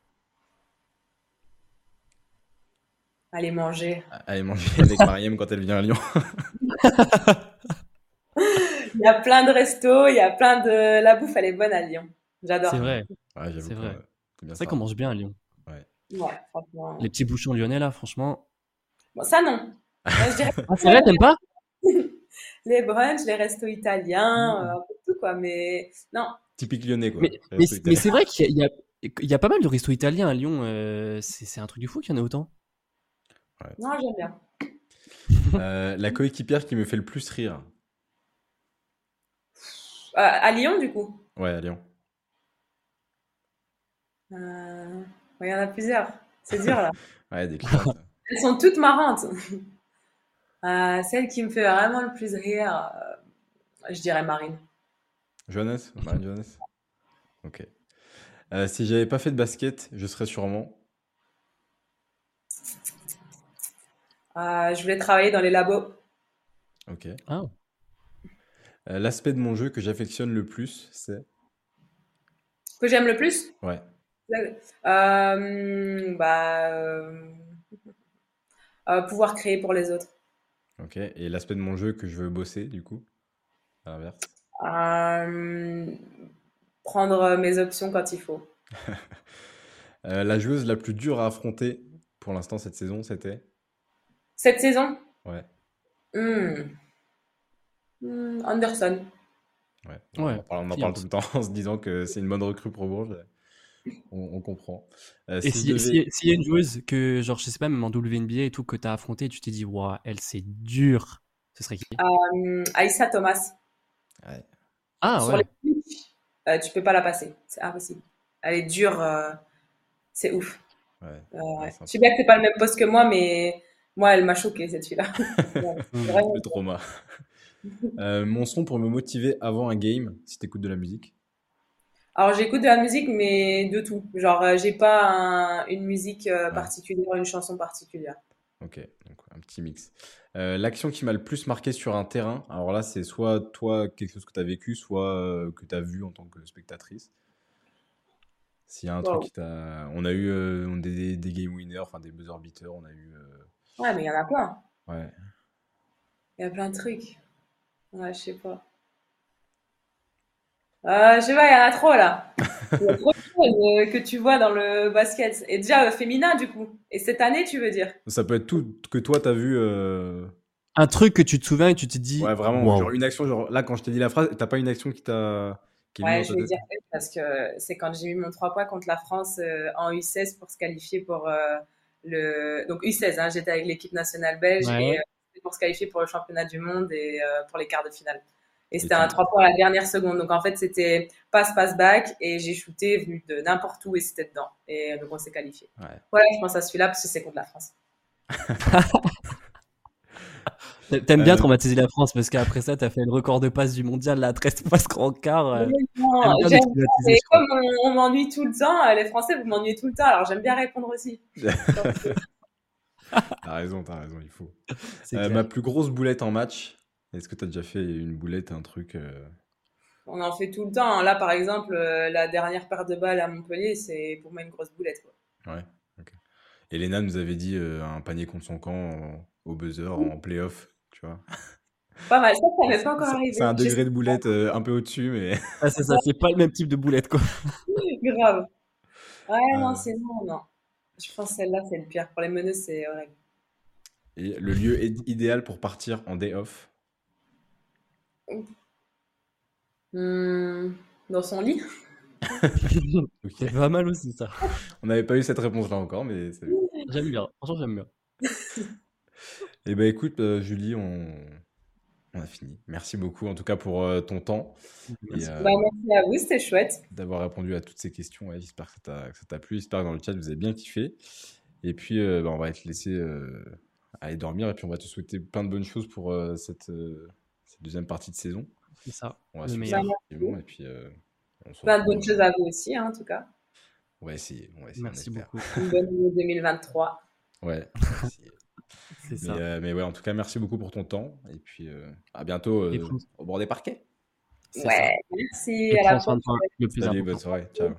Aller manger. Aller manger avec Mariem quand elle vient à Lyon. il y a plein de restos, il y a plein de. La bouffe, elle est bonne à Lyon. J'adore. C'est vrai. Ouais, c'est vrai. C'est vrai qu'on mange bien à Lyon. Ouais. Ouais, franchement. Les petits bouchons lyonnais, là, franchement. Bon, ça, non. Moi, je dirais... ah, c'est vrai, t'aimes pas? Les brunchs, les restos italiens, mmh. euh, un peu tout, quoi. Mais non. Typique lyonnais, quoi. Mais, mais, mais c'est vrai qu'il y, y, y, a pas mal de restos italiens à Lyon. Euh, c'est un truc du fou qu'il y en ait autant. Ouais. Non, j'aime bien. euh, la coéquipière qui me fait le plus rire. Euh, à Lyon, du coup? Ouais, à Lyon. Euh, il y en a plusieurs. C'est dur là. ouais, des. Elles sont toutes marrantes. Euh, celle qui me fait vraiment le plus rire, euh, je dirais Marine. Johannes Marine Johannes Ok. Euh, si j'avais pas fait de basket, je serais sûrement. je voulais travailler dans les labos. Ok. Ah. L'aspect de mon jeu que j'affectionne le plus, c'est. Que j'aime le plus? Ouais. Euh, bah, euh, euh, pouvoir créer pour les autres. Ok. Et l'aspect de mon jeu que je veux bosser, du coup, à l'inverse? Prendre mes options quand il faut. la joueuse la plus dure à affronter pour l'instant cette saison, c'était? Cette saison? Ouais. Mmh. Mmh, Anderson. Ouais. On, ouais. en parle, on en parle tout le temps en se disant que c'est une bonne recrue pour Bourges. On, on, comprend. Euh, et s'il si, y a une joueuse que, genre, je sais pas, même en WNBA et tout, que tu as affronté, tu t'es dit, waouh, elle, c'est dur, ce serait qui? Euh, Aïssa Thomas. Ouais. Ah, Sur ouais. les euh, tu peux pas la passer, c'est impossible. Elle est dure, euh, c'est ouf. Ouais. ouais. Je sais bien que c'est pas le même poste que moi, mais moi, elle m'a choqué cette fille-là. le trauma. mon son pour me motiver avant un game, si tu écoutes de la musique alors j'écoute de la musique, mais de tout. Genre euh, j'ai pas un, une musique euh, particulière, une chanson particulière. Ok, donc un petit mix. Euh, L'action qui m'a le plus marqué sur un terrain, alors là c'est soit toi quelque chose que tu as vécu, soit euh, que tu as vu en tant que spectatrice. S'il y a un wow. truc qui t'a... On a eu euh, des, des, game winners, enfin des buzzer beaters, on a eu... Ouais, mais il y en a plein. Ouais. Il y a plein de trucs. Ouais, je sais pas. Euh, je sais pas, il y en a trop là. Il y a trop de choses que tu vois dans le basket. Et déjà, euh, féminin du coup. Et cette année, tu veux dire? Ça peut être tout que toi, t'as vu. Euh... Un truc que tu te souviens et tu t'es dit. Ouais, vraiment. Wow. Genre une action, genre là, quand je t'ai dit la phrase, t'as pas une action qui t'a. Ouais, je vais dire parce que c'est quand j'ai eu mon 3 points contre la France euh, en U16 pour se qualifier pour euh, le. Donc U16, hein, j'étais avec l'équipe nationale belge ouais. et euh, pour se qualifier pour le championnat du monde et pour les quarts de finale. Et c'était un 3 points à la dernière seconde. Donc en fait, c'était passe, passe, back. Et j'ai shooté venu de n'importe où et c'était dedans. Et donc on s'est qualifié. Ouais. Voilà, je pense à celui-là parce que c'est contre la France. T'aimes bien euh... traumatiser la France parce qu'après ça, t'as fait le record de passe du mondial, là, 13 passes grand quart. Euh... Non, comme on, on m'ennuie tout le temps, les Français, vous m'ennuyez tout le temps, alors j'aime bien répondre aussi. t'as raison, t'as raison, il faut. Euh, ma plus grosse boulette en match, est-ce que t'as déjà fait une boulette, un truc euh? On en fait tout le temps. Là, par exemple, euh, la dernière paire de balles à Montpellier, c'est pour moi une grosse boulette. Quoi. Ouais, ok. Elena nous avait dit un panier contre son camp au buzzer, en playoff, tu vois. Pas mal, ça, ça m'est pas encore arrivé. C'est un degré de boulette un peu au-dessus, mais. Ah, c'est ça, c'est pas le même type de boulette, quoi. Grave. Ouais, non, c'est non, non. Je pense que celle-là, c'est le pire. Pour les meneuses, c'est horrible. Et le lieu idéal pour partir en day off? Hmm, Dans son lit. C'est pas mal aussi, ça. On n'avait pas eu cette réponse-là encore, mais J'aime bien. Franchement, j'aime bien. Eh ben écoute, euh, Julie, on... on... a fini. Merci beaucoup, en tout cas, pour euh, ton temps. Merci. Euh, bah, merci à vous, c'était chouette. D'avoir répondu à toutes ces questions. J'espère que ça t'a plu. J'espère que dans le chat, vous avez bien kiffé. Et puis, bah, on va te laisser aller dormir et puis on va te souhaiter plein de bonnes choses pour euh, cette, euh, cette, deuxième partie de saison. C'est ça. On va le et puis euh, plein de bonnes choses à vous aussi, hein, en tout cas. On va essayer. On va essayer merci beaucoup. Une bonne année 2023. Ouais. C'est ça. Mais, mais, ouais, en tout cas, merci beaucoup pour ton temps et puis à bientôt au bord des parquets. Ouais, merci. À la prochaine. Salut, bonne soirée. Ciao.